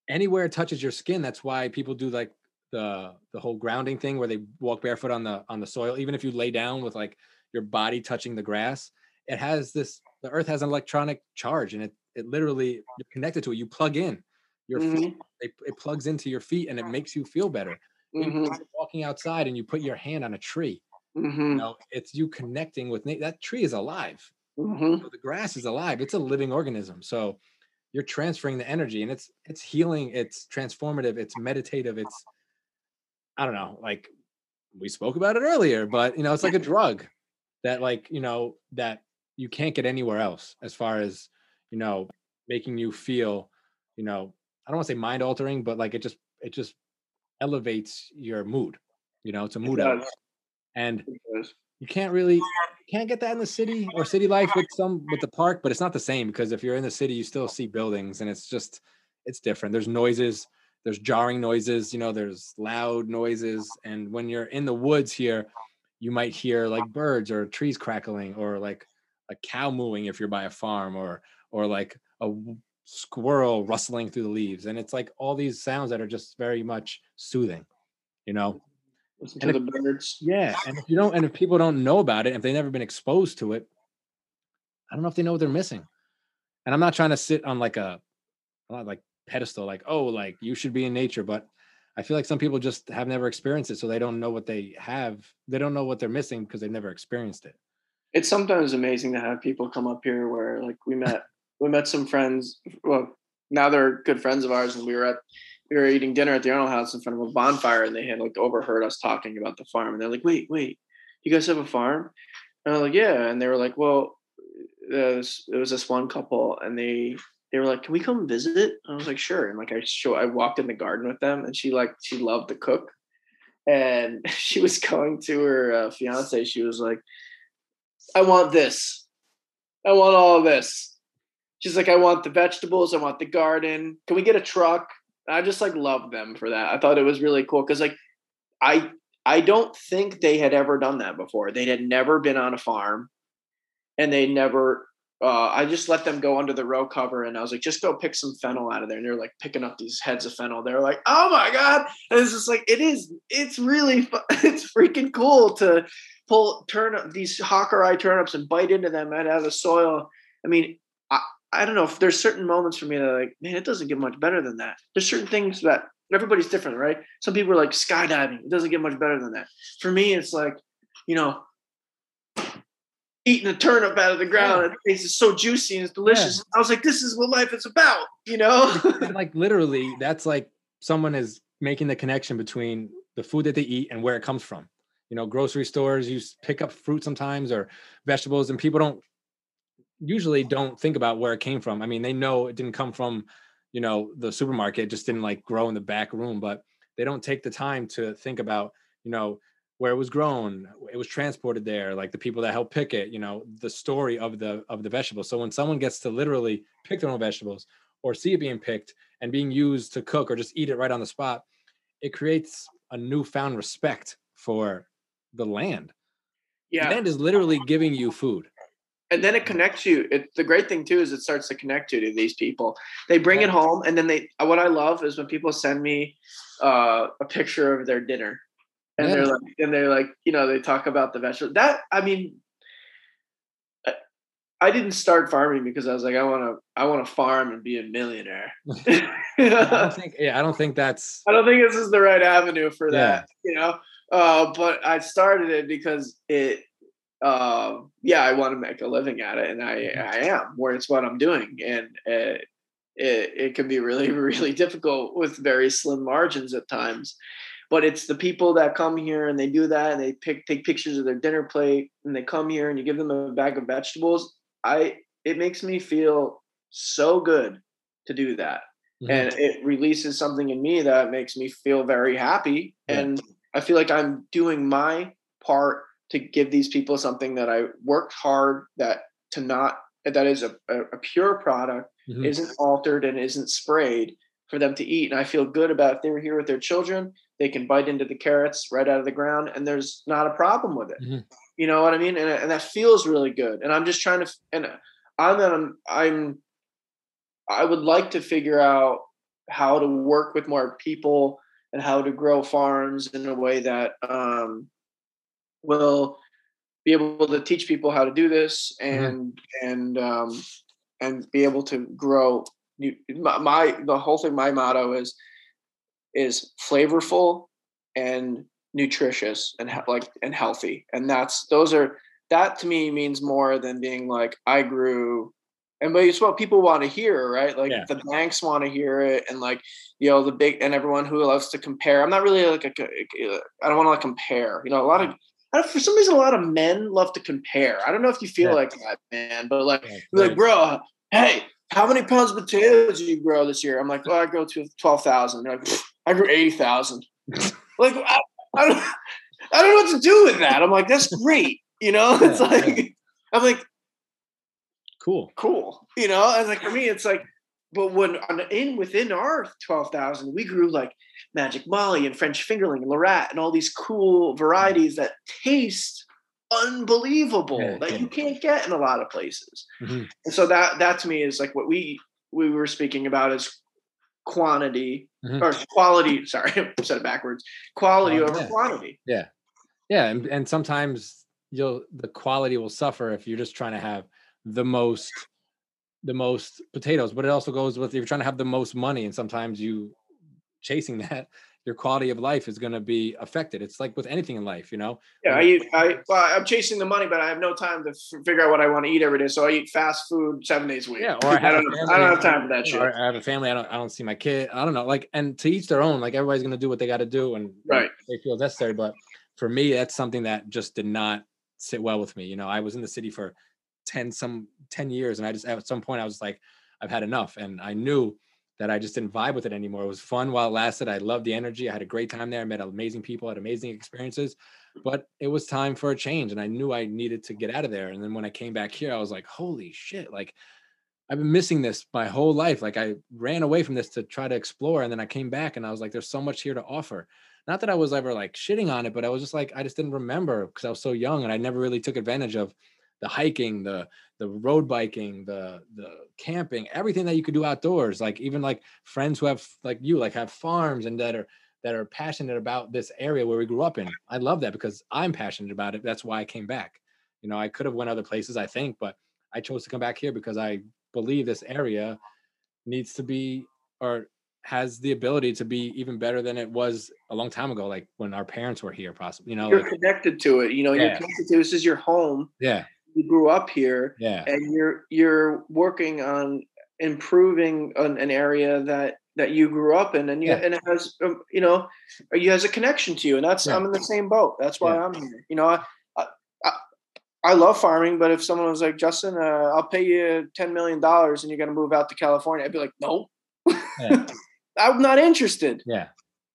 anywhere it touches your skin. That's why people do like the the whole grounding thing where they walk barefoot on the on the soil. Even if you lay down with like your body touching the grass, it has this. The earth has an electronic charge, and it it literally you're connected to it. You plug in your feet. It, it plugs into your feet, and it makes you feel better. Hmm you're walking outside, and you put your hand on a tree. You hmm know, it's you connecting with. That tree is alive. hmm So the grass is alive it's a living organism so you're transferring the energy and it's it's healing it's transformative it's meditative it's i don't know like we spoke about it earlier but you know it's like a drug that like you know that you can't get anywhere else as far as you know making you feel you know i don't want to say mind altering but like it just it just elevates your mood you know it's a mood out and you can't really you can't get that in the city or city life with some with the park but it's not the same because if you're in the city you still see buildings and it's just it's different. There's noises there's jarring noises you know there's loud noises and when you're in the woods here you might hear like birds or trees crackling or like a cow mooing if you're by a farm or or like a squirrel rustling through the leaves and it's like all these sounds that are just very much soothing you know Listen And to the birds. yeah, and if you don't, and if people don't know about it, if they've never been exposed to it, I don't know if they know what they're missing. And I'm not trying to sit on like a, like pedestal, like oh, like you should be in nature, but I feel like some people just have never experienced it, so they don't know what they have. They don't know what they're missing because they've never experienced it. It's sometimes amazing to have people come up here where like we met we met some friends. Well, now they're good friends of ours, and we were at we were eating dinner at the Arnold House in front of a bonfire, and they had like overheard us talking about the farm, and they're like, "Wait, wait, you guys have a farm?" And I was like, "Yeah," and they were like, "Well, there's it was this one couple, and they they were like, "Can we come visit?" And I was like, "Sure." And like I show I walked in the garden with them, and she like she loved to cook, and she was going to her uh, fiance. She was like, "I want this, I want all of this." She's like, "I want the vegetables, I want the garden. Can we get a truck?" I just like loved them for that. I thought it was really cool because like I I don't think they had ever done that before. They had never been on a farm, and they never. Uh, I just let them go under the row cover, and I was like, "Just go pick some fennel out of there." And they're like picking up these heads of fennel. They're like, "Oh my god!" And it's just like it is. It's really. Fu- it's freaking cool to pull turnip these Hakurei turnips and bite into them out of the soil. I mean, I, don't know if there's certain moments for me that are like, man, it doesn't get much better than that. There's certain things that everybody's different, right? Some people are like skydiving. It doesn't get much better than that. For me, it's like, you know, eating a turnip out of the ground. and It tastes so juicy and it's delicious. I was like, this is what life is about, you know? Like literally, that's like someone is making the connection between the food that they eat and where it comes from. You know, grocery stores, you pick up fruit sometimes or vegetables, and people don't usually don't think about where it came from. I mean, they know it didn't come from, you know the supermarket just didn't like grow in the back room but they don't take the time to think about you know where it was grown it was transported there like the people that helped pick it you know the story of the of the vegetables so when someone gets to literally pick their own vegetables or see it being picked and being used to cook or just eat it right on the spot it creates a newfound respect for the land Yeah. the land is literally giving you food and then it connects you. It, the great thing too is it starts to connect you to these people. They bring it home, and then they. What I love is when people send me uh, a picture of their dinner, and they're like, and they're like, you know, they talk about the vegetable. That I mean, I- I didn't start farming because I was like, I want to, I want to farm and be a millionaire. i don't think yeah i don't think that's I don't think this is the right avenue for Yeah. that, you know. Uh, but I started it because it uh, yeah, I want to make a living at it, and I Mhm. I am where it's what I'm doing, and uh, it it can be really really difficult with very slim margins at times. But it's the people that come here and they do that, and they pick take pictures of their dinner plate, and they come here and you give them a bag of vegetables. I it makes me feel so good to do that, Mhm. and it releases something in me that makes me feel very happy, Yeah. and I feel like I'm doing my part to give these people something that I worked hard that to not that is a, a, pure product, Mhm. isn't altered and isn't sprayed for them to eat. And I feel good about if they were here with their children, they can bite into the carrots right out of the ground and there's not a problem with it. Mhm. You know what I mean? And, and that feels really good. And I'm just trying to and I'm I'm I'm I would like to figure out how to work with more people and how to grow farms in a way that um, will be able to teach people how to do this and and um, and be able to grow. new- My, the whole thing. My motto is is flavorful and nutritious and like and healthy, and that's those are that to me means more than being like I grew. And but it's what people want to hear, right? Like Yeah. the banks want to hear it, and like you know the big and everyone who loves to compare. I'm not really like a, I don't want to like compare. You know, a lot of don't, for some reason a lot of men love to compare. I don't know if you feel Yeah. like that, man, but like Yeah, like, bro, hey, how many pounds of potatoes do you grow this year? I'm like, well, I grow to twelve thousand. Like, "Pfft, I grew eighty thousand. like, I, I don't, I don't know what to do with that. I'm like, that's great. You know, it's Yeah, like. I'm like, cool cool. You know, and like for me, it's like, but when on in within our twelve thousand, we grew like Magic Molly and French Fingerling and La Ratte and all these cool varieties that taste unbelievable Yeah, that yeah. you can't get in a lot of places. Mhm. And so that that to me is like what we we were speaking about is quantity Mhm. or quality. Sorry, I said it backwards. Quality Oh, over yeah. quantity. Yeah, yeah and, and sometimes you'll the quality will suffer if you're just trying to have the most the most potatoes but it also goes with if you're trying to have the most money and sometimes you chasing that your quality of life is going to be affected it's like with anything in life you know Yeah, I eat. I well, I'm chasing the money, but I have no time to f- figure out what I want to eat every day. So I eat fast food seven days a week. Yeah, or I I, don't. I don't have time for that shit. I have a family. I don't. I don't see my kid. I don't know. Like, and to each their own. Like, everybody's gonna do what they got to do, and Right. they feel necessary. But for me, that's something that just did not sit well with me. You know, I was in the city for ten some ten years, and I just at some point I was like, I've had enough, and I knew that I just didn't vibe with it anymore. It was fun while it lasted. I loved the energy. I had a great time there. I met amazing people, had amazing experiences, but it was time for a change, and I knew I needed to get out of there. And then when I came back here, I was like, holy shit! Like I've been missing this my whole life. Like I ran away from this to try to explore, and then I came back and I was like, "There's so much here to offer." Not that I was ever like shitting on it, but I was just like, I just didn't remember because I was so young and I never really took advantage of the hiking, the the road biking, the the camping, everything that you could do outdoors. Like even like friends who have like you, like have farms and that are that are passionate about this area where we grew up in. I love that because I'm passionate about it. That's why I came back. You know, I could have went other places, I think, but I chose to come back here because I believe this area needs to be or has the ability to be even better than it was a long time ago, like when our parents were here, possibly. You know, You're like, connected to it. You know, you're Yeah. connected to this is your home. yeah, You grew up here, yeah, and you're you're working on improving an, an area that that you grew up in, and you, Yeah. and it has um, you know, it has a connection to you, and that's Yeah. I'm in the same boat. That's why Yeah. I'm here. You know, I, I I love farming, but if someone was like Justin, uh, I'll pay you ten million dollars and you're gonna move out to California, I'd be like, no. I'm not interested. Yeah.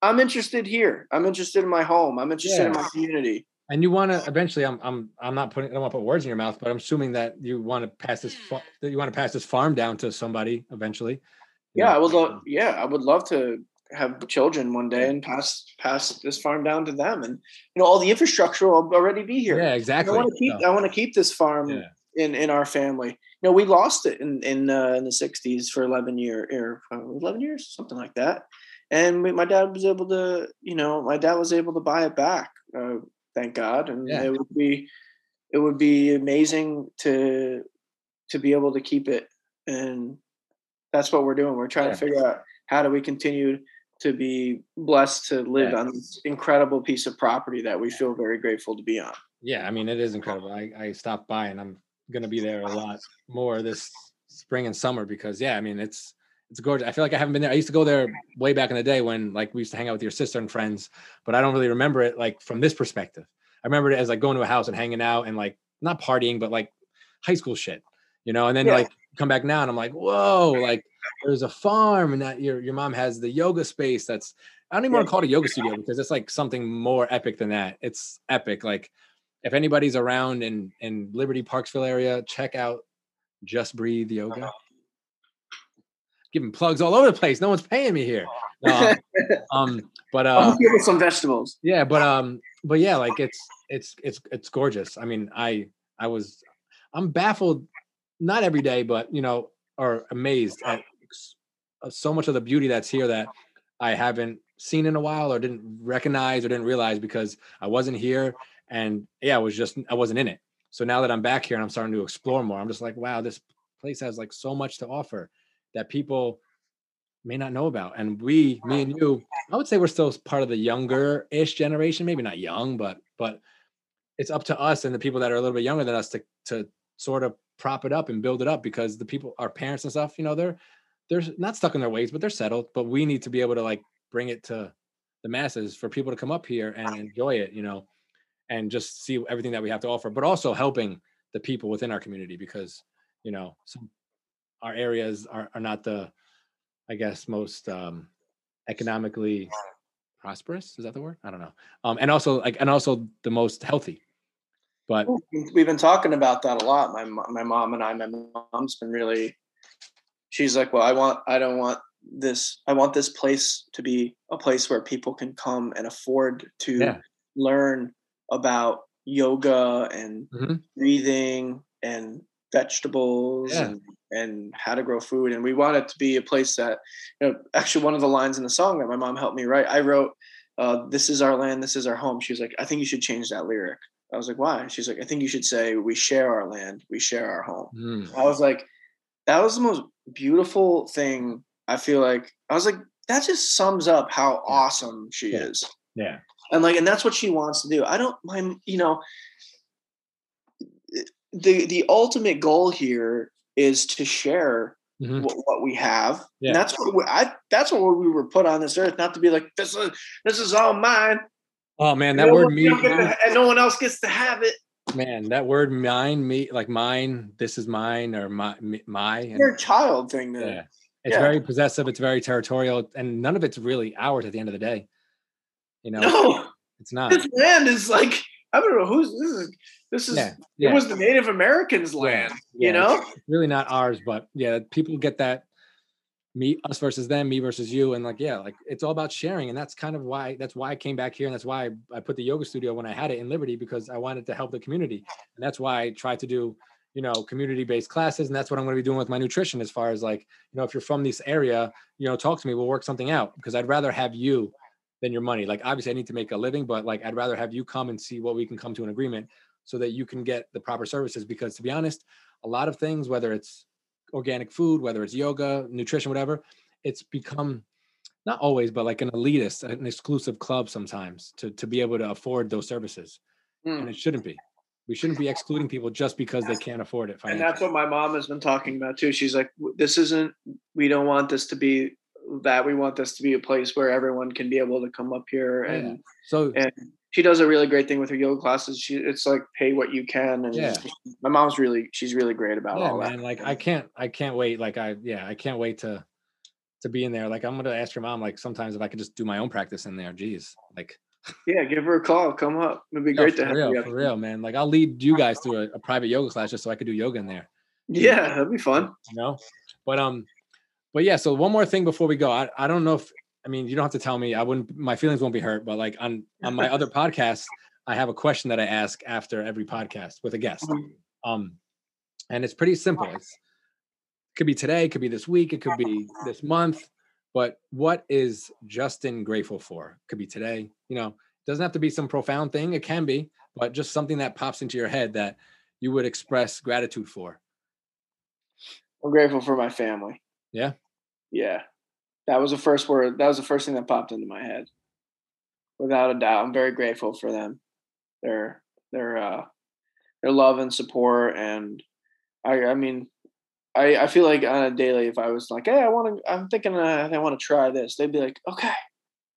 I'm interested here. I'm interested in my home. I'm interested in my community. And you want to eventually. I'm. I'm. I'm not putting. I don't want to put words in your mouth, but I'm assuming that you want to pass this. fa- That you want to pass this farm down to somebody eventually. you Yeah, know? I would love. Yeah, I would love to have children one day and pass pass this farm down to them, and you know all the infrastructure will already be here. Yeah, exactly I exactly. want to keep. So, I want to keep this farm Yeah. in in our family. You know, we lost it in in uh, in the '60s for 11 year or uh, 11 years, something like that. And we, my dad was able to, you know, my dad was able to buy it back. Uh, thank God, and Yeah. it would be it would be amazing to to be able to keep it, and that's what we're doing. We're trying Yeah. to figure out how do we continue to be blessed to live Yeah. on this incredible piece of property that we feel very grateful to be on. yeah, I mean, it is incredible. I, I stopped by and I'm gonna be there a lot more this spring and summer because yeah, I mean, it's it's gorgeous. I feel like I haven't been there. I used to go there way back in the day when like we used to hang out with your sister and friends, but I don't really remember it like from this perspective. I remember it as like going to a house and hanging out and like not partying, but like high school shit, you know. And then Yeah. like come back now and I'm like, whoa, like there's a farm and that your your mom has the yoga space. That's I don't even want to call it a yoga studio because it's like something more epic than that. It's epic. Like if anybody's around in in Liberty Parksville area, check out Just Breathe Yoga. Uh-huh. Giving plugs all over the place. No one's paying me here. No, um, but I'll uh, hook you some vegetables. yeah, but um, but yeah, like it's it's it's it's gorgeous. I mean, I I was I'm baffled, not every day, but you know, or amazed at uh, so much of the beauty that's here that I haven't seen in a while or didn't recognize or didn't realize because I wasn't here and yeah, I was just I wasn't in it. So now that I'm back here and I'm starting to explore more, I'm just like, wow, this place has like so much to offer that people may not know about. And we, me and you, I would say we're still part of the younger ish generation, maybe not young, but but it's up to us and the people that are a little bit younger than us to to sort of prop it up and build it up because the people, our parents and stuff, you know, they're they're not stuck in their ways, but they're settled. But we need to be able to like bring it to the masses for people to come up here and enjoy it, you know, and just see everything that we have to offer, but also helping the people within our community because, you know, some our areas are, are not the, I guess, most um, economically prosperous. Is that the word? I don't know. Um, and also like, and also the most healthy. But We've been talking about that a lot. My my mom and I. My mom's been really. She's like, well, I want. I don't want this. I want this place to be a place where people can come and afford to Yeah. learn about yoga and Mhm. breathing and vegetables Yeah. and and how to grow food. And we want it to be a place that, you know, actually one of the lines in the song that my mom helped me write, I wrote, uh, "This is our land. This is our home." She was like, "I think you should change that lyric." I was like, "Why?" She's like, "I think you should say we share our land. We share our home." mm, I was like, that was the most beautiful thing. I feel like I was like, that just sums up how awesome she Yeah. is. yeah, And like, and that's what she wants to do. I don't mind, you know, the the ultimate goal here is to share mhm, what, what we have. Yeah. And that's what we, I that's what we were put on this earth, not to be like this is this is all mine. Oh man, No that word me, you don't get to- and no one else gets to have it. man, that word mine, me, like mine, this is mine or my, my. and- Your child thing. To, yeah, it's yeah. very possessive. It's very territorial, and none of it's really ours at the end of the day. You know, No, it's not. this land is like I don't know who's this is. This is Yeah, yeah. it was the Native Americans' land. yeah, you know, it's really not ours, but yeah, people get that me us versus them, me versus you, and like yeah, like it's all about sharing, and that's kind of why that's why I came back here, and that's why I put the yoga studio when I had it in Liberty because I wanted to help the community, and that's why I tried to do you know community based classes, and that's what I'm going to be doing with my nutrition as far as like you know if you're from this area, you know talk to me, we'll work something out because I'd rather have you than your money. Like obviously I need to make a living, but like I'd rather have you come and see what we can come to an agreement so that you can get the proper services because to be honest a lot of things whether it's organic food whether it's yoga nutrition whatever it's become not always but like an elitist an exclusive club sometimes to to be able to afford those services and Hmm. it shouldn't be we shouldn't be excluding people just because they can't afford it and that's what my mom has been talking about too. She's like, "This isn't. We don't want this to be that. We want this to be a place where everyone can be able to come up here Yeah. and so and she does a really great thing with her yoga classes. She it's like pay what you can, and Yeah. my mom's really she's really great about yeah all man that. like i can't i can't wait like i yeah i can't wait to to be in there. Like I'm gonna ask your mom, like sometimes if I could just do my own practice in there. Geez, like yeah, give her a call. Come up. It'd be no, great to have real, you. for real, man. Like I'll lead you guys through a, a private yoga class just so I could do yoga in there. Yeah, that'd be fun. You know, but um, but yeah. So one more thing before we go, I I don't know if I mean you don't have to tell me. I wouldn't. My feelings won't be hurt. But like on on my other podcast, I have a question that I ask after every podcast with a guest. Mhm. Um, and it's pretty simple. It's could be today, could be this week, it could be this month. But what is Justin grateful for? Could be today. You know, it doesn't have to be some profound thing. It can be, but just something that pops into your head that you would express gratitude for. I'm grateful for my family. Yeah. Yeah. That was the first word. That was the first thing that popped into my head. Without a doubt, I'm very grateful for them. Their their uh their love and support and I I mean I I feel like on a daily if I was like, "Hey, I want to I'm thinking uh, I want to try this." They'd be like, "Okay.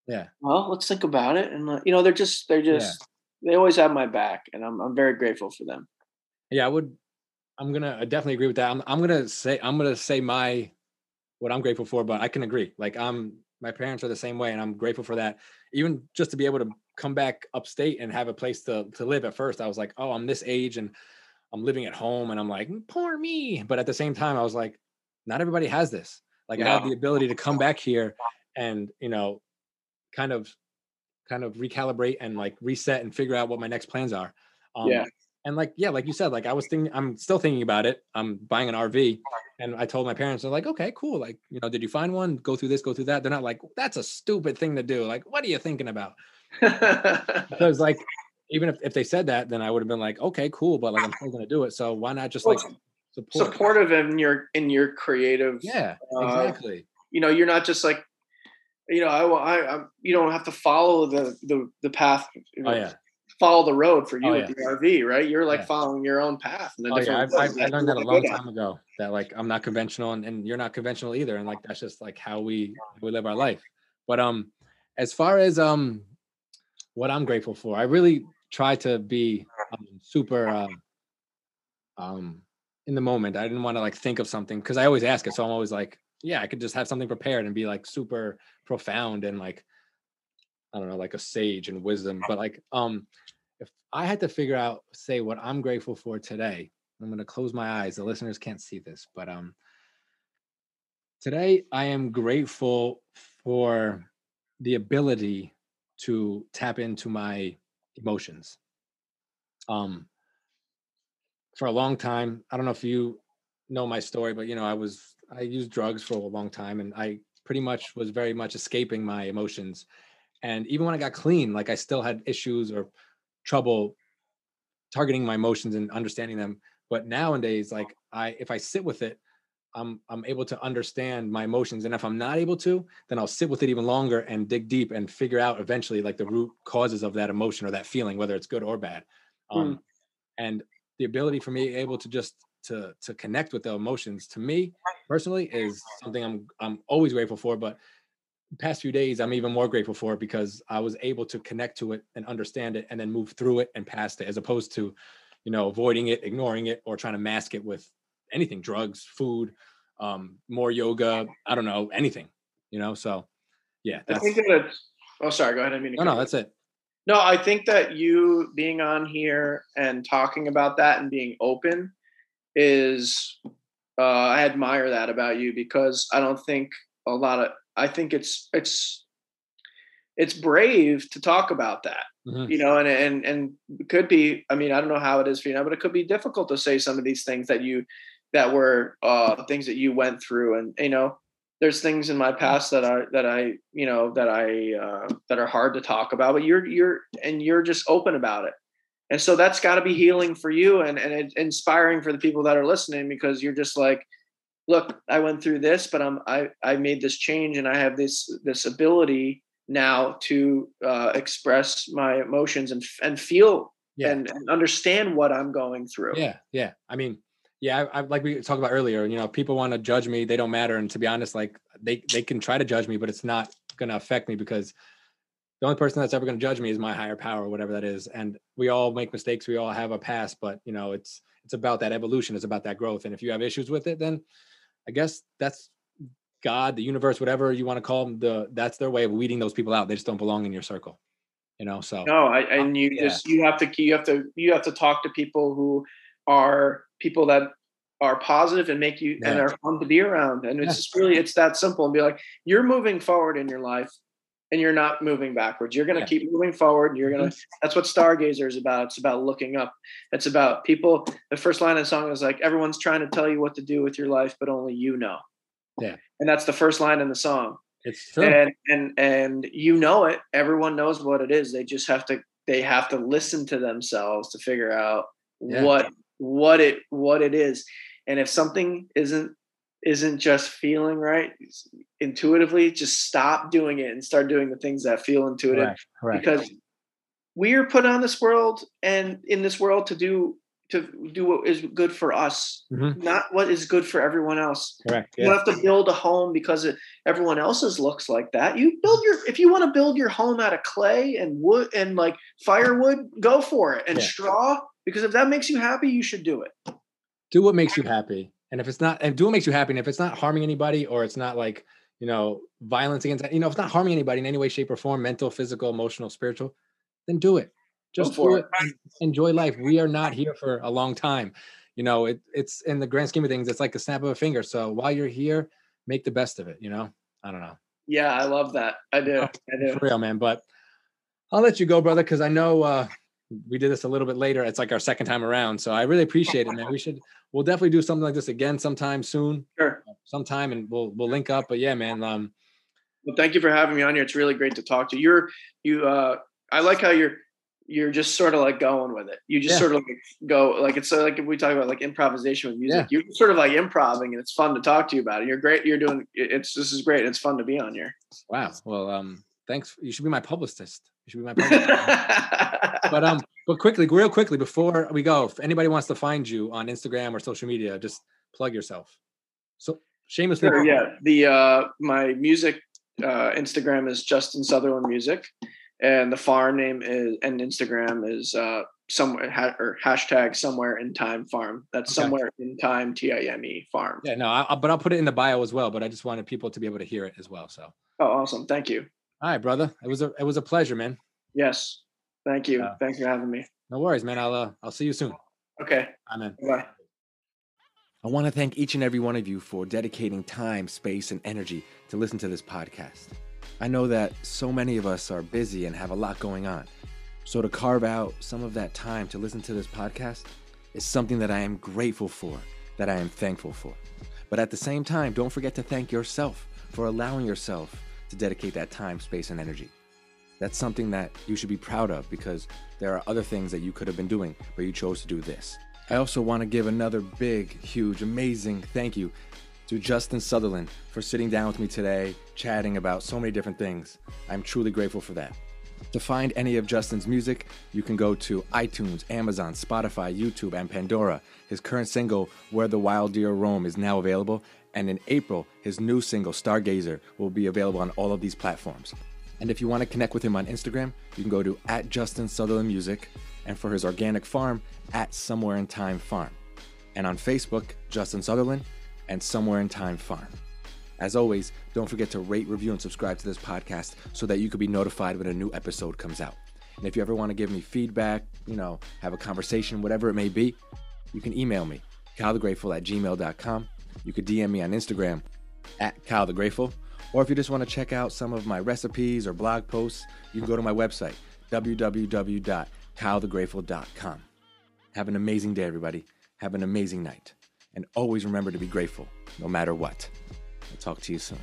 Yeah. Well, let's think about it." And uh, you know, they're just they're just they always have my back and I'm I'm very grateful for them. Yeah, I would. I'm gonna I definitely agree with that. I'm, I'm gonna say I'm gonna say my what I'm grateful for, but I can agree. Like I'm my parents are the same way, and I'm grateful for that. Even just to be able to come back upstate and have a place to to live. At first, I was like, oh, I'm this age and I'm living at home, and I'm like, "Mm, poor me. But at the same time, I was like, not everybody has this. Like I have the ability to come back here and you know, kind of kind of recalibrate and like reset and figure out what my next plans are. Um, Yeah. And like, yeah, like you said, like I was thinking, I'm still thinking about it. I'm buying an RV, and I told my parents, they're like, okay, cool. Like, you know, did you find one? Go through this, go through that. They're not like, that's a stupid thing to do. Like, what are you thinking about? Because like, even if, if they said that, then I would have been like, okay, cool. But like, I'm still gonna do it. So why not just Well, like support? supportive in your in your creative Yeah, uh, exactly. you know you're not just like you know i i, I you don't have to follow the the the path you know, Oh yeah. Follow the road for you Oh, with the rv right you're like Yeah. following your own path and Oh yeah, I've, I've, I learned that a long time ago. That like I'm not conventional, and, and you're not conventional either, and like that's just like how we we live our life. But um, as far as um, what I'm grateful for, I really try to be um, super um, um in the moment. I didn't want to like think of something because I always ask it, so I'm always like, yeah, I could just have something prepared and be like super profound and like I don't know, like a sage and wisdom. But like um, if I had to figure out, say, what I'm grateful for today, I'm going to close my eyes. The listeners can't see this, but um, today I am grateful for the ability to tap into my emotions. Um, for a long time, I don't know if you know my story, but you know, I was I used drugs for a long time, and I pretty much was very much escaping my emotions. And even when I got clean, like I still had issues or trouble targeting my emotions and understanding them but nowadays like i if i sit with it i'm i'm able to understand my emotions and if i'm not able to then i'll sit with it even longer and dig deep and figure out eventually like the root causes of that emotion or that feeling whether it's good or bad. Um and the ability for me able to just to to connect with the emotions to me personally is something i'm i'm always grateful for but past few days i'm even more grateful for it because i was able to connect to it and understand it and then move through it and past it as opposed to you know avoiding it ignoring it or trying to mask it with anything drugs food um more yoga i don't know anything you know? So yeah i think that it's oh sorry go ahead i mean no no that's it. No i think that you being on here and talking about that and being open is uh, i admire that about you because i don't think a lot of i think it's it's it's brave to talk about that Mhm. you know and and and it could be i mean i don't know how it is for you now but it could be difficult to say some of these things that you that were uh things that you went through and you know there's things in my past that are that i you know that i uh that are hard to talk about but you're you're and you're just open about it and so that's got to be healing for you and and inspiring for the people that are listening because you're just like look i went through this but i'm i i made this change and i have this this ability now to uh, express my emotions and and feel yeah and, and understand what I'm going through. Yeah, yeah. I mean, yeah, I, I like we talked about earlier. You know, people want to judge me; they don't matter. And to be honest, like they they can try to judge me, but it's not going to affect me because the only person that's ever going to judge me is my higher power, whatever that is. And we all make mistakes. We all have a past, but you know, it's it's about that evolution. It's about that growth. And if you have issues with it, then I guess that's God, the universe, whatever you want to call them, the that's their way of weeding those people out. They just don't belong in your circle. You know, so no, I, uh, and you yeah. just you have to you have to you have to talk to people who are people that are positive and make you yeah. and are fun to be around. And it's yeah. just really it's that simple and be like, you're moving forward in your life and you're not moving backwards. You're going to yeah. keep moving forward. And You're going to, mm-hmm. that's what Stargazer is about. It's about looking up. It's about people. The first line of the song is like, everyone's trying to tell you what to do with your life, but only you know. Yeah. And that's the first line in the song. It's true. And, and, and you know it, everyone knows what it is. They just have to, they have to listen to themselves to figure out yeah. what, what it, what it is. And if something isn't isn't just feeling right intuitively, just stop doing it and start doing the things that feel intuitive. Correct, correct. Because we are put on this world and in this world to do to do what is good for us, mm-hmm. not what is good for everyone else. Correct. Yeah. You have to build a home because it, everyone else's looks like that. You build your if you want to build your home out of clay and wood and like firewood, go for it. And yeah. straw, because if that makes you happy, you should do it. Do what makes you happy. And if it's not, and do what makes you happy. And if it's not harming anybody or it's not like, you know, violence against, you know, if it's not harming anybody in any way, shape, or form, mental, physical, emotional, spiritual, then do it. Just do it. it. Enjoy life. We are not here for a long time. You know, it, it's in the grand scheme of things, it's like a snap of a finger. So while you're here, make the best of it. You know, I don't know. Yeah, I love that. I do. I do. For real, man. But I'll let you go, brother, because I know uh, we did this a little bit later. It's like our second time around. So I really appreciate it, man. We should we'll definitely do something like this again sometime soon. Sure. Sometime and we'll we'll link up. But yeah, man. Um well thank you for having me on here. It's really great to talk to you. You're you uh I like how you're you're just sort of like going with it. You just yeah. sort of like go like it's like if we talk about like improvisation with music, yeah. you're sort of like improvising and it's fun to talk to you about it. You're great. You're doing it's this is great. It's fun to be on here. Wow. Well, um, thanks. You should be my publicist. You should be my publicist. but um, but quickly, real quickly before we go, if anybody wants to find you on Instagram or social media, just plug yourself. So shameless. Sure, yeah. The uh my music uh Instagram is Justin Sutherland Music, and the farm name is and Instagram is uh somewhere ha- or hashtag somewhere in time farm. That's okay. somewhere in time T I M E farm. Yeah, no, I, but I'll put it in the bio as well. But I just wanted people to be able to hear it as well. So. Oh, awesome! Thank you. All right, brother. It was a it was a pleasure, man. Yes. Thank you. Uh, Thanks for having me. No worries, man. I'll uh, I'll see you soon. Okay. Amen. Bye. I want to thank each and every one of you for dedicating time, space, and energy to listen to this podcast. I know that so many of us are busy and have a lot going on. So to carve out some of that time to listen to this podcast is something that I am grateful for, that I am thankful for. But at the same time, don't forget to thank yourself for allowing yourself to dedicate that time, space, and energy. That's something that you should be proud of because there are other things that you could have been doing, but you chose to do this. I also want to give another big, huge, amazing thank you to Justin Sutherland for sitting down with me today, chatting about so many different things. I'm truly grateful for that. To find any of Justin's music, you can go to iTunes, Amazon, Spotify, YouTube, and Pandora. His current single, Where the Wild Deer Roam, is now available, and in April, his new single, Stargazer, will be available on all of these platforms. And if you want to connect with him on Instagram, you can go to at Justin Sutherland Music, and for his organic farm, at Somewhere in Time Farm. And on Facebook, Justin Sutherland and Somewhere in Time Farm. As always, don't forget to rate, review, and subscribe to this podcast so that you can be notified when a new episode comes out. And if you ever want to give me feedback, you know, have a conversation, whatever it may be, you can email me, kylethegrateful at gmail.com you could DM me on Instagram at Kyle the Grateful. Or if you just want to check out some of my recipes or blog posts, you can go to my website, www.kylethegrateful.com. Have an amazing day, everybody. Have an amazing night. And always remember to be grateful, no matter what. I'll talk to you soon.